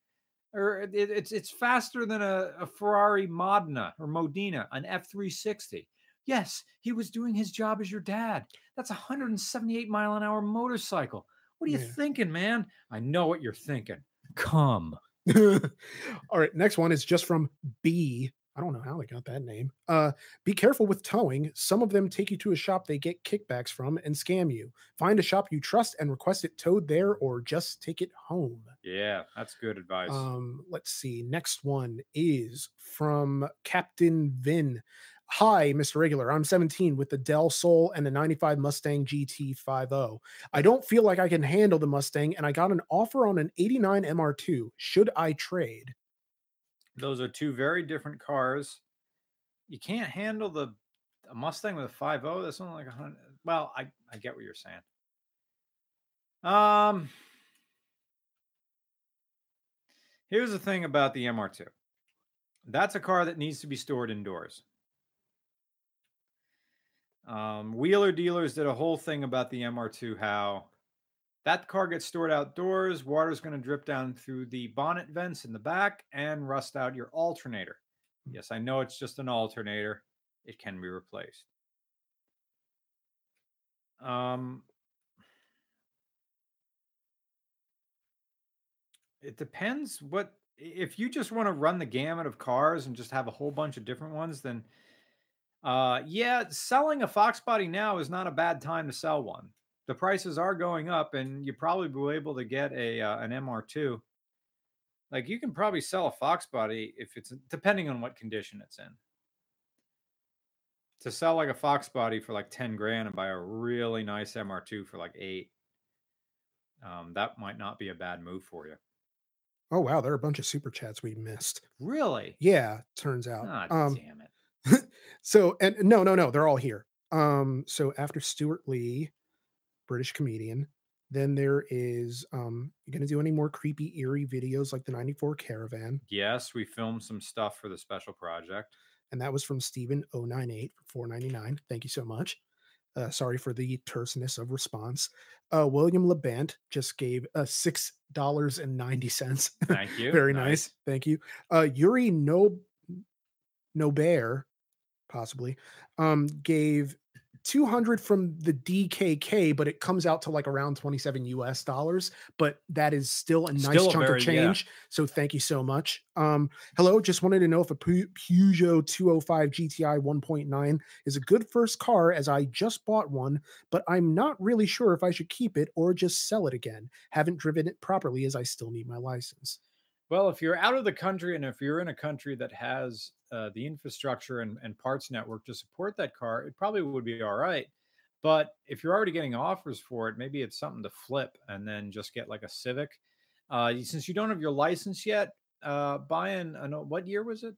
Or it, it's it's faster than a, a Ferrari Modena or Modena, an F360. Yes, he was doing his job as your dad. That's a 178 mile an hour motorcycle. What are you Yeah. thinking, man? I know what you're thinking. Come. All right, next one is just from B. I don't know how they got that name. Uh, be careful with towing. Some of them take you to a shop they get kickbacks from and scam you. Find a shop you trust and request it towed there or just take it home. Yeah, that's good advice. Um, let's see. Next one is from Captain Vin. Hi, Mr. Regular. I'm 17 with the Del Sol and the 95 Mustang GT50. I don't feel like I can handle the Mustang, and I got an offer on an 89 MR2. Should I trade? Those are two very different cars. You can't handle the Mustang with a 5.0. That's only like a hundred. Well, I I get what you're saying. Um, here's the thing about the MR2. That's a car that needs to be stored indoors. Um, Wheeler Dealers did a whole thing about the MR2 how that car gets stored outdoors, water's going to drip down through the bonnet vents in the back and rust out your alternator. Yes, I know it's just an alternator, it can be replaced. Um, it depends what if you just want to run the gamut of cars and just have a whole bunch of different ones, then uh yeah, selling a Fox body now is not a bad time to sell one. The prices are going up, and you probably will be able to get a uh, an MR2. Like you can probably sell a Fox body if it's depending on what condition it's in. To sell like a Fox body for like 10 grand and buy a really nice MR2 for like eight. Um, that might not be a bad move for you. Oh, wow. There are a bunch of super chats we missed. Really? Yeah, turns out. Ah, um, damn it. So, and no, no, no, they're all here. Um, so after Stewart Lee, British comedian, then there is, um, you going to do any more creepy, eerie videos like the 94 Caravan? Yes, we filmed some stuff for the special project. and that was from Steven 098 for 499. Thank you so much. Uh, sorry for the terseness of response. Uh, William Labant just gave uh, six dollars and ninety cents. Thank you. Very nice. Thank you. Uh, Yuri No Nobear, possibly, um, gave 200 from the DKK, but it comes out to like around 27 US dollars. But that is still a nice Still a chunk very- of yeah. change. So thank you so much. Um, hello, just wanted to know if a Peugeot 205 GTI 1.9 is a good first car as I just bought one, but I'm not really sure if I should keep it or just sell it again. Haven't driven it properly as I still need my license. Well, if you're out of the country and if you're in a country that has uh, the infrastructure and, and parts network to support that car, it probably would be all right. But if you're already getting offers for it, maybe it's something to flip and then just get like a Civic. Uh, since you don't have your license yet, uh, buying an, what year was it?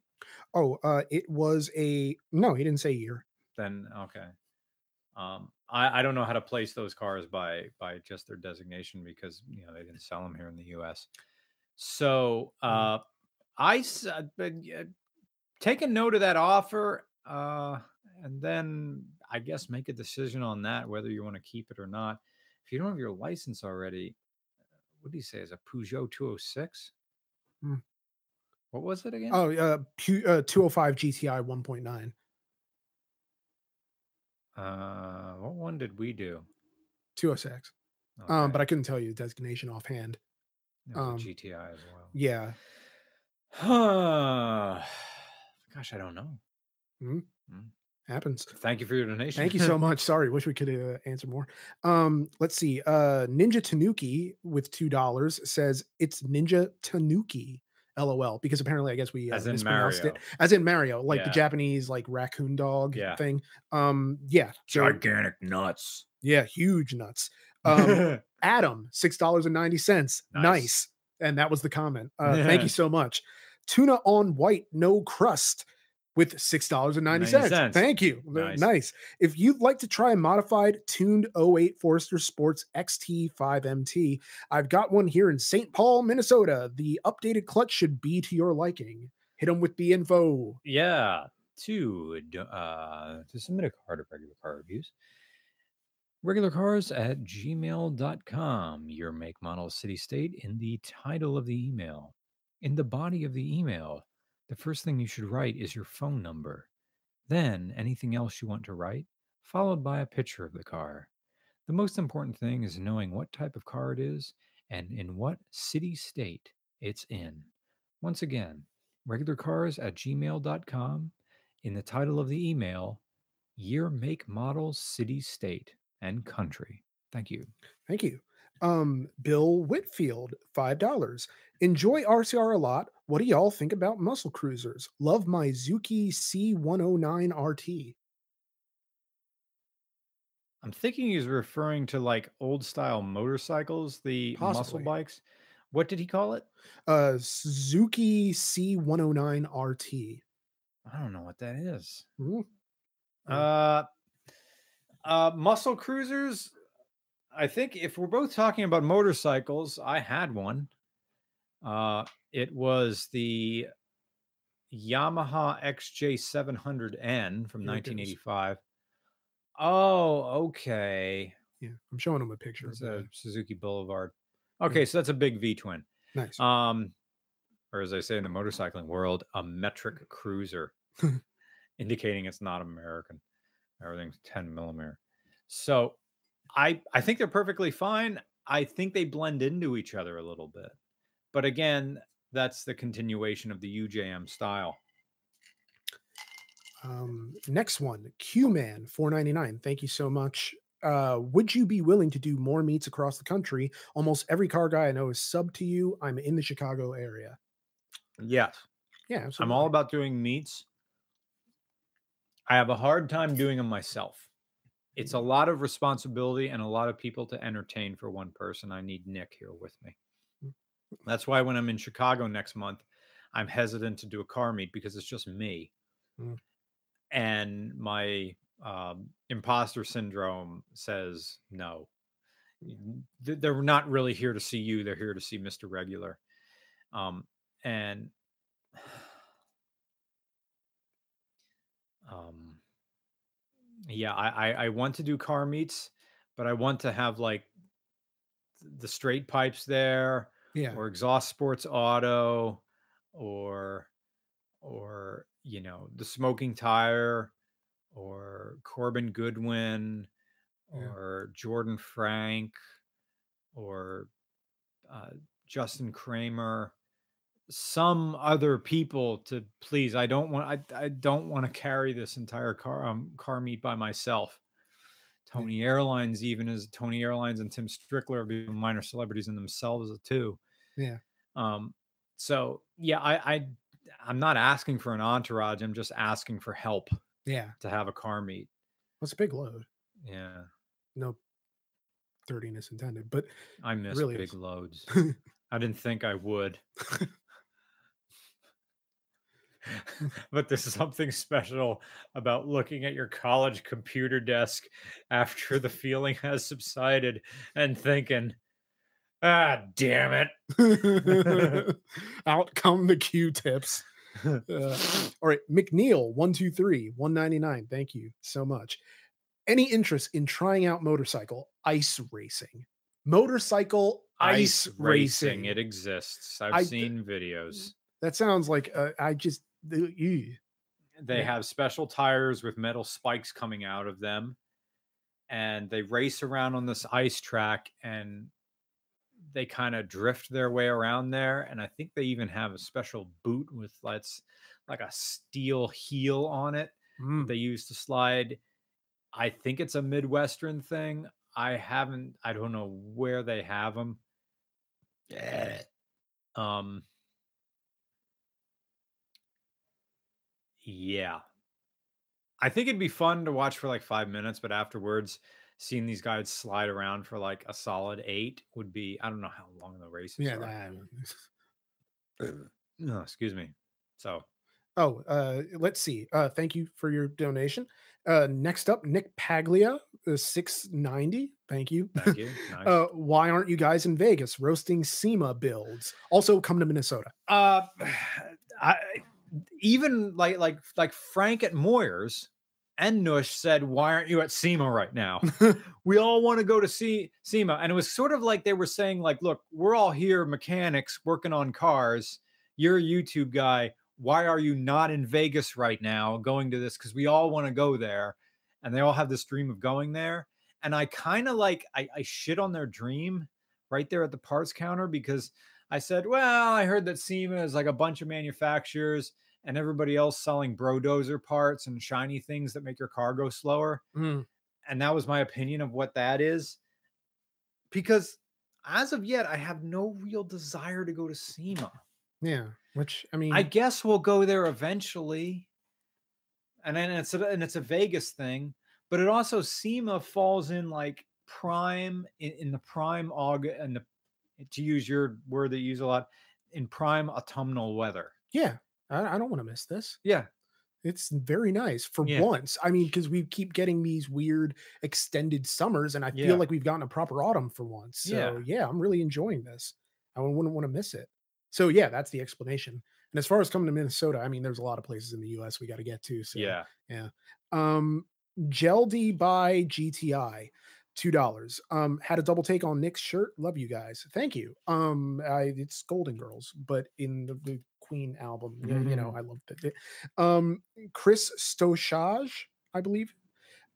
Oh, uh, it was a no, he didn't say year. Then okay. Um, I, I don't know how to place those cars by by just their designation because you know they didn't sell them here in the U.S. So uh, I s- uh, but, uh, take a note of that offer, uh, and then I guess make a decision on that whether you want to keep it or not. If you don't have your license already, what do you say? Is a Peugeot 206? Hmm. What was it again? Oh, uh, Pu- uh 205 GTI 1.9. Uh, what one did we do? 206. Um, but I couldn't tell you the designation offhand. It was a um, GTI as well. Yeah. Gosh, I don't know. Happens. Thank you for your donation. Thank you so much. Sorry, wish we could uh, answer more. Um, let's see. Uh, Ninja Tanuki with two dollars says it's Ninja Tanuki. LOL. Because apparently, I guess we uh, As in mispronounced Mario. it. As in Mario, like the Japanese like raccoon dog Yeah. thing. Um, yeah. Gigantic nuts. yeah, huge nuts. Um, Adam, six dollars and ninety cents. Nice. Nice. And that was the comment. Uh, thank you so much. Tuna on white, no crust, with six dollars and ninety 90 cents. cents. Thank you. Nice. Nice. If you'd like to try a modified tuned 08 Forester Sports XT5MT, I've got one here in St. Paul, Minnesota. The updated clutch should be to your liking. Hit them with the info. yeah. To uh to submit a card of regular car reviews. Regular cars at gmail.com. Your make, model, city, state in the title of the email. In the body of the email, the first thing you should write is your phone number. Then anything else you want to write, followed by a picture of the car. The most important thing is knowing what type of car it is and in what city state it's in. Once again, regular cars at gmail.com. In the title of the email, year, make, model, city, state, and country. Thank you. Thank you. Um, Bill Whitfield, five dollars. Enjoy RCR a lot. What do y'all think about muscle cruisers? Love my Zuki C109 RT. I'm thinking he's referring to like old style motorcycles, the muscle bikes. What did he call it? Uh, Suzuki C109 RT. I don't know what that is. Mhm. Uh, uh, muscle cruisers. I think if we're both talking about motorcycles, I had one. Uh, it was the Yamaha XJ700N from Here 1985. Oh, okay. Yeah, I'm showing him a picture. It's a. Suzuki Boulevard. Okay, so that's a big V twin. Nice. Um, or as I say in the motorcycling world, a metric cruiser, indicating it's not American. Everything's 10 millimeter. So I I think they're perfectly fine. I think they blend into each other a little bit. But again, that's the continuation of the UJM style. Um, next one, Q Man 499. Thank you so much. Uh, would you be willing to do more meets across the country? Almost every car guy I know is sub to you. I'm in the Chicago area. Yes. Yeah, I'm all about doing meets. I have a hard time doing them myself. It's a lot of responsibility and a lot of people to entertain for one person. I need Nick here with me. That's why when I'm in Chicago next month, I'm hesitant to do a car meet because it's just me. Mm. And my um, imposter syndrome says no. They're not really here to see you. They're here to see Mr. Regular. Um, and um yeah I, I i want to do car meets but i want to have like the straight pipes there yeah. or exhaust sports auto or or you know the smoking tire or corbin goodwin Yeah. or jordan frank or uh, justin kramer some other people to please i don't want i, I don't want to carry this entire car um, car meet by myself tony airlines even as tony airlines and tim strickler being minor celebrities in themselves too Yeah. um so yeah i i i'm not asking for an entourage i'm just asking for help Yeah. to have a car meet That's a big load. yeah No dirtiness intended, but i miss really big is. loads i didn't think i would but there's something special about looking at your college computer desk after the feeling has subsided and thinking, ah, damn it. out come the Q-tips. Uh, all right, McNeil, one two three, one ninety nine. Thank you so much. Any interest in trying out motorcycle ice racing? Motorcycle ice, racing. It exists. I've I- seen videos. that sounds like uh, I just ew. They have special tires with metal spikes coming out of them. And they race around on this ice track and they kind of drift their way around there. And I think they even have a special boot with let's like a steel heel on it Mm. they use to slide. I think it's a Midwestern thing. I haven't, I don't know where they have them. Yeah. Um, yeah. I think it'd be fun to watch for like five minutes, but afterwards, seeing these guys slide around for like a solid eight would be, I don't know how long the races Yeah. are. No, excuse me. So, Oh, uh, let's see. Uh, thank you for your donation. Uh, next up, Nick Paglia, uh, six ninety. Thank you. thank you. Nice. Uh, why aren't you guys in Vegas roasting SEMA builds? Also, come to Minnesota. Uh, I even like like like Frank at Moyer's and Nush said, "Why aren't you at SEMA right now? we all want to go to see SEMA." And it was sort of like they were saying, "Like, look, we're all here, mechanics working on cars. You're a YouTube guy. Why are you not in Vegas right now, going to this? Because we all want to go there, and they all have this dream of going there." And I kind of like I, I shit on their dream right there at the parts counter because I said, well, I heard that SEMA is like a bunch of manufacturers and everybody else selling brodozer parts and shiny things that make your car go slower. Mm, And that was my opinion of what that is. Because as of yet, I have no real desire to go to SEMA. Yeah, which I mean, I guess we'll go there eventually. And then it's a, and it's a Vegas thing, but it also SEMA falls in like prime in, in the prime August and the to use your word that you use a lot in prime autumnal weather. yeah, I, I don't want to miss this. Yeah. It's very nice for Yeah. once. I mean, because we keep getting these weird extended summers, and I Yeah. feel like we've gotten a proper autumn for once. So Yeah. yeah, I'm really enjoying this. I wouldn't want to miss it. So yeah, that's the explanation. And as far as coming to Minnesota, I mean, there's a lot of places in the U.S. we got to get to. So Yeah. Um, Geldy by GTI, two dollars. Um, had a double take on Nick's shirt. Love you guys. Thank you. Um, I, it's Golden Girls, but in the, the Queen album, yeah, you know, I love that. Um, Chris Stoshage, I believe.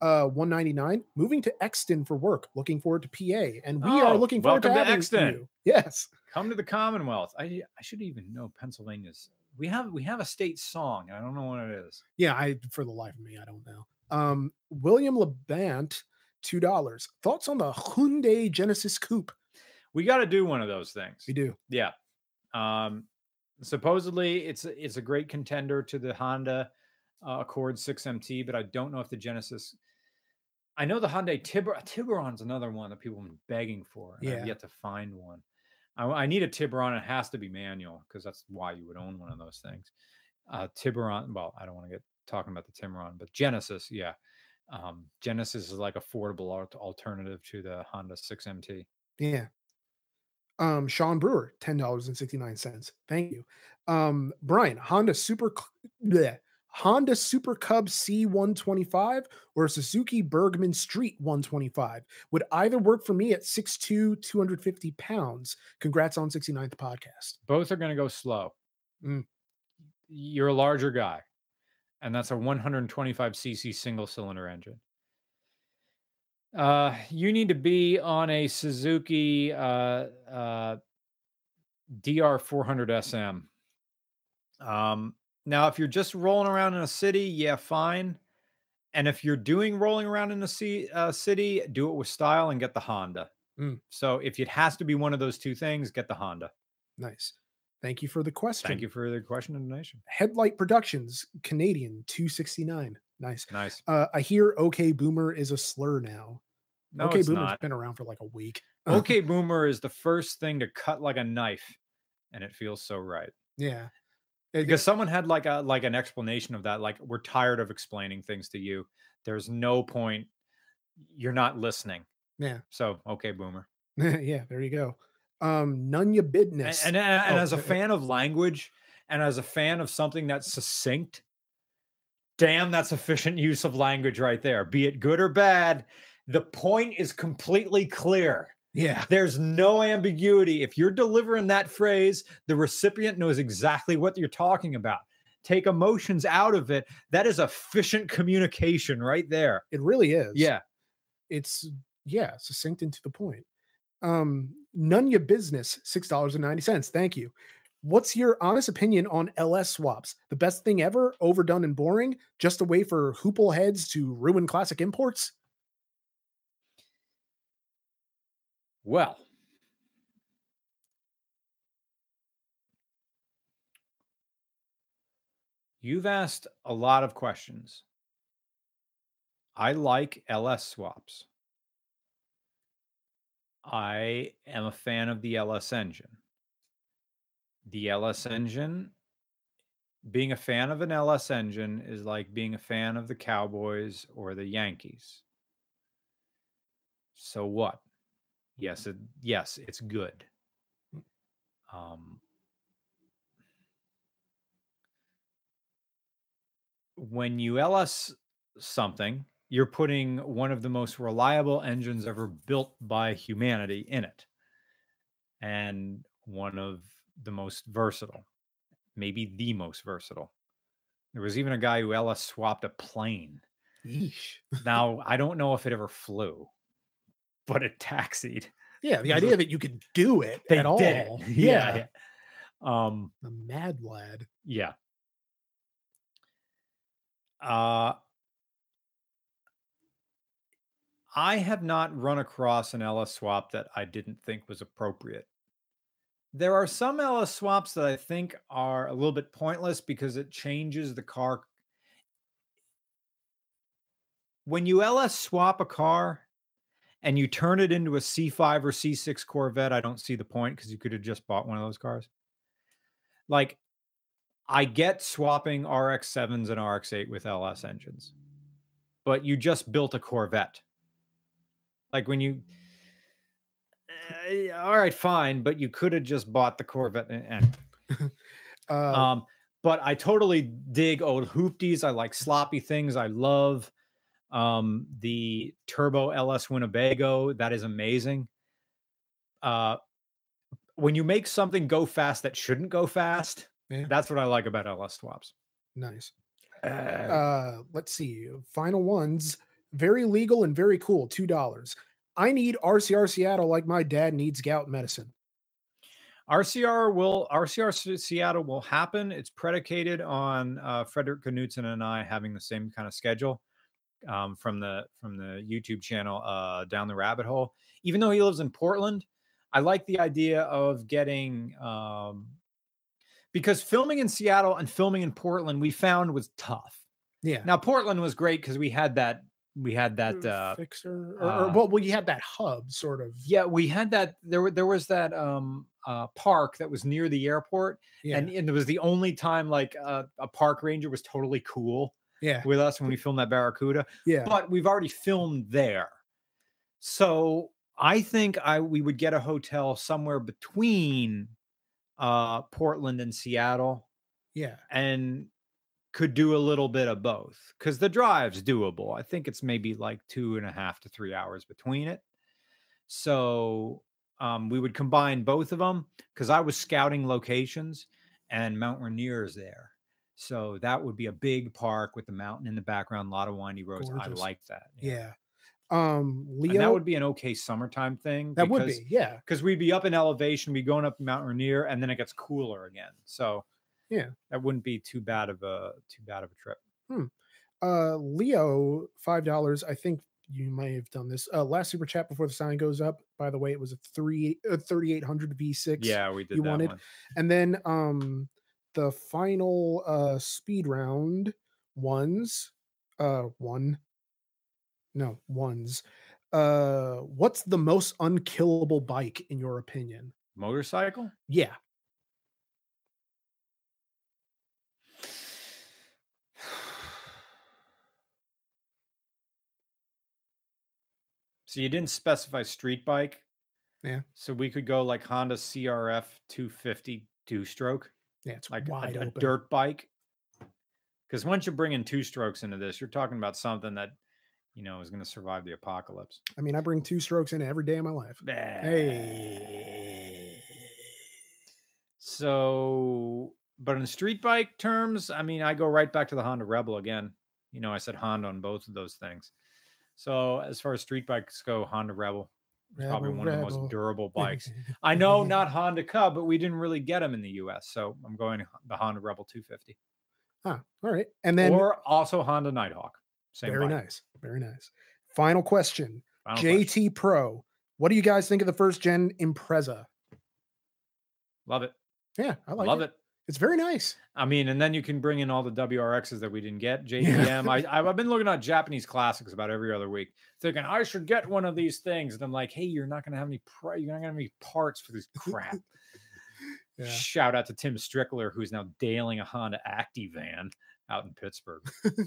Uh, 199 moving to Exton for work looking forward to pa and we are Oh, looking forward to, to Exton. you yes Come to the Commonwealth. I I should even know Pennsylvania's. We have we have a state song. I don't know what it is. Yeah, I for the life of me, I don't know. Um, William Labant, two dollars. Thoughts on the Hyundai Genesis Coupe? We got to do one of those things. We do. Yeah. Um, supposedly it's it's a great contender to the Honda uh, Accord 6MT, but I don't know if the Genesis. I know the Hyundai Tiburon. Tiburon's another one that people have been begging for. Yeah. I've yet to find one. I, I need a Tiburon. It has to be manual because that's why you would own one of those things. Uh, Tiburon. Well, I don't want to get talking about the Tiburon, but Genesis, yeah. Um, Genesis is like affordable alternative to the Honda 6MT. Yeah. Um, Sean Brewer, ten dollars and sixty nine cents. Thank you. Um, Brian, Honda Super, bleh, Honda Super Cub C one twenty five or Suzuki Burgman Street one twenty five would either work for me at 6'2", 250 pounds. Congrats on 69th podcast. both are going to go slow. Mm. You're a larger guy, and that's a 125 cc single cylinder engine. Uh, you need to be on a Suzuki uh, uh, DR400 SM. Um, now, if you're just rolling around in a city, yeah, fine. And if you're doing rolling around in a uh, city, do it with style and get the Honda. Mm. So if it has to be one of those two things, get the Honda. Nice. Thank you for the question. Thank you for the question and donation. Headlight Productions, Canadian, 269. Nice. Nice. Uh, I hear OK Boomer is a slur now. No, OK it's Boomer's not. been around for like a week. Okay, boomer is the first thing to cut like a knife, and it feels so right. Yeah. It- Because someone had like a like an explanation of that. Like, we're tired of explaining things to you. There's no point. You're not listening. Yeah. So, okay, boomer. yeah, there you go. Um, Nunya And Bidness. and, and Oh, as a fan of language, and as a fan of something that's succinct, damn, that's efficient use of language right there. Be it good or bad, the point is completely clear. yeah. There's no ambiguity. If you're delivering that phrase, the recipient knows exactly what you're talking about. Take emotions out of it. That is efficient communication right there. It really is. Yeah. It's yeah, succinct and to the point. Um, Business, dollars and ninety cents. Thank you. What's your honest opinion on LS swaps? The best thing ever, overdone and boring, just a way for hoople heads to ruin classic imports? Well, you've asked a lot of questions. I like LS swaps. I am a fan of the LS engine. The LS engine, being a fan of an LS engine is like being a fan of the Cowboys or the Yankees. So what? Yes, it, yes, it's good. Um, when you LS something, you're putting one of the most reliable engines ever built by humanity in it, and one of the most versatile, maybe the most versatile. There was even a guy who LS swapped a plane. Yeesh. Now, I don't know if it ever flew, but it taxied. Yeah, the idea that you could do it They at all. it. Yeah. yeah. Um, A mad lad. yeah. Uh, I have not run across an LS swap that I didn't think was appropriate. There are some LS swaps that I think are a little bit pointless because it changes the car. When you LS swap a car and you turn it into a C5 or C6 Corvette, I don't see the point because you could have just bought one of those cars. Like, I get swapping RX 7s and RX 8 with LS engines, but you just built a Corvette. Like, when you uh, all right, fine, but you could have just bought the Corvette. And, Uh, um, but I totally dig old hoopties. I like sloppy things. I love um, the Turbo LS Winnebago. That is amazing. Uh, when you make something go fast that shouldn't go fast, Yeah. that's what I like about LS swaps. nice. Uh, Uh, let's see. Final ones. Very legal and very cool. Two dollars. I need RCR Seattle like my dad needs gout medicine. RCR will RCR Seattle will happen. It's predicated on uh, Fredrik Knudsen and I having the same kind of schedule um, from the from the YouTube channel uh, Down the Rabbit Hole. Even though he lives in Portland, I like the idea of getting um, because filming in Seattle and filming in Portland we found was tough. Yeah. Now Portland was great because we had that we had that uh, fixer or, or uh, well, well, you had that hub sort of. yeah we had that there were there was that um uh park that was near the airport Yeah. and, and it was the only time like uh, a park ranger was totally cool yeah. with us when we filmed that barracuda Yeah. but we've already filmed there so i think i we would get a hotel somewhere between uh portland and seattle Yeah. and could do a little bit of both because the drive's doable. I think it's maybe like two and a half to three hours between it. So um, we would combine both of them because I was scouting locations and Mount Rainier is there. So that would be a big park with the mountain in the background, a lot of windy roads. I like that. Yeah. Um, And Leo. that would be an okay summertime thing. that would be. Yeah. because we'd be up in elevation, be going up Mount Rainier, and then it gets cooler again. So Yeah. that wouldn't be too bad of a too bad of a trip. Hmm. Uh, Leo, five dollars. I think you may have done this. Uh, last super chat before the sign goes up. By the way, it was a three a 3800 V6. Yeah, we did you that wanted- one. And then um the final uh speed round ones uh one no ones uh what's the most unkillable bike in your opinion Motorcycle? yeah So you didn't specify street bike. Yeah. So we could go like Honda CRF 250 two stroke, yeah it's like wide a, a dirt bike. Because once you bring in two strokes into this, you're talking about something that you know is going to survive the apocalypse. i mean i bring two strokes in every day of my life Hey. So, but in street bike terms, I mean, I go right back to the Honda Rebel again. You know, I said Honda on both of those things. So, as far as street bikes go, Honda Rebel is probably Rebel, one of the most durable bikes. I know mm-hmm. not Honda Cub, but we didn't really get them in the US. So, I'm going the Honda Rebel 250 huh, all right and then or also Honda Nighthawk. Same very bike. nice very nice final question Final question. jt pro what do you guys think of the first gen impreza Love it. yeah i like it. Love it. it. It's very nice I mean, and then you can bring in all the WRXs that we didn't get. JDM. I, I've been looking at Japanese classics about every other week, thinking I should get one of these things. And I'm like, hey, you're not going to have any pri- you're not going to have any parts for this crap. yeah Shout out to Tim Strickler, who's now dailing a Honda Activan out in Pittsburgh.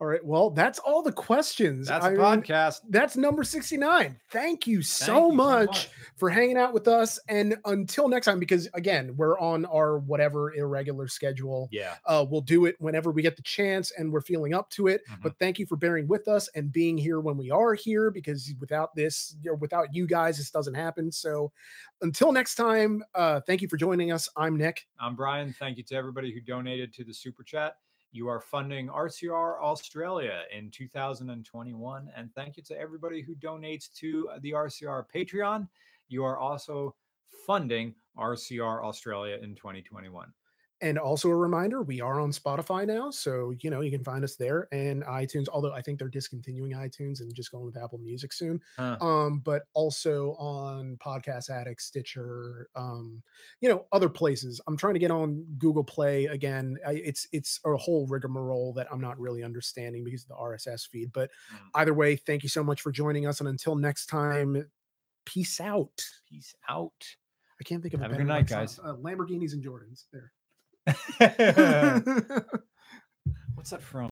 All right. Well, that's all the questions. That's I mean, podcast. That's number 69. Thank you Thank so you much for hanging out with us. And until next time, because again, we're on our whatever irregular schedule. Yeah. Uh, we'll do it whenever we get the chance and we're feeling up to it. Mhm. But thank you for bearing with us and being here when we are here because without this, or without you guys, this doesn't happen. So until next time, uh, thank you for joining us. I'm Nick. I'm Brian. Thank you to everybody who donated to the super chat. You are funding RCR Australia in 2021. And thank you to everybody who donates to uh, the RCR Patreon. You are also funding RCR Australia in 2021. And also a reminder, we are on Spotify now, so you know you can find us there and iTunes. Although I think they're discontinuing iTunes and just going with Apple Music soon. Huh. Um, but also on Podcast Addict, Stitcher, um, you know, other places. I'm trying to get on Google Play again. I, it's it's a whole rigmarole that I'm not really understanding because of the RSS feed. But Mm. either way, thank you so much for joining us, and until next time, peace out. Peace out. I can't think of Have a better good night, guys. Uh, Lamborghinis and Jordans. There. What's that from?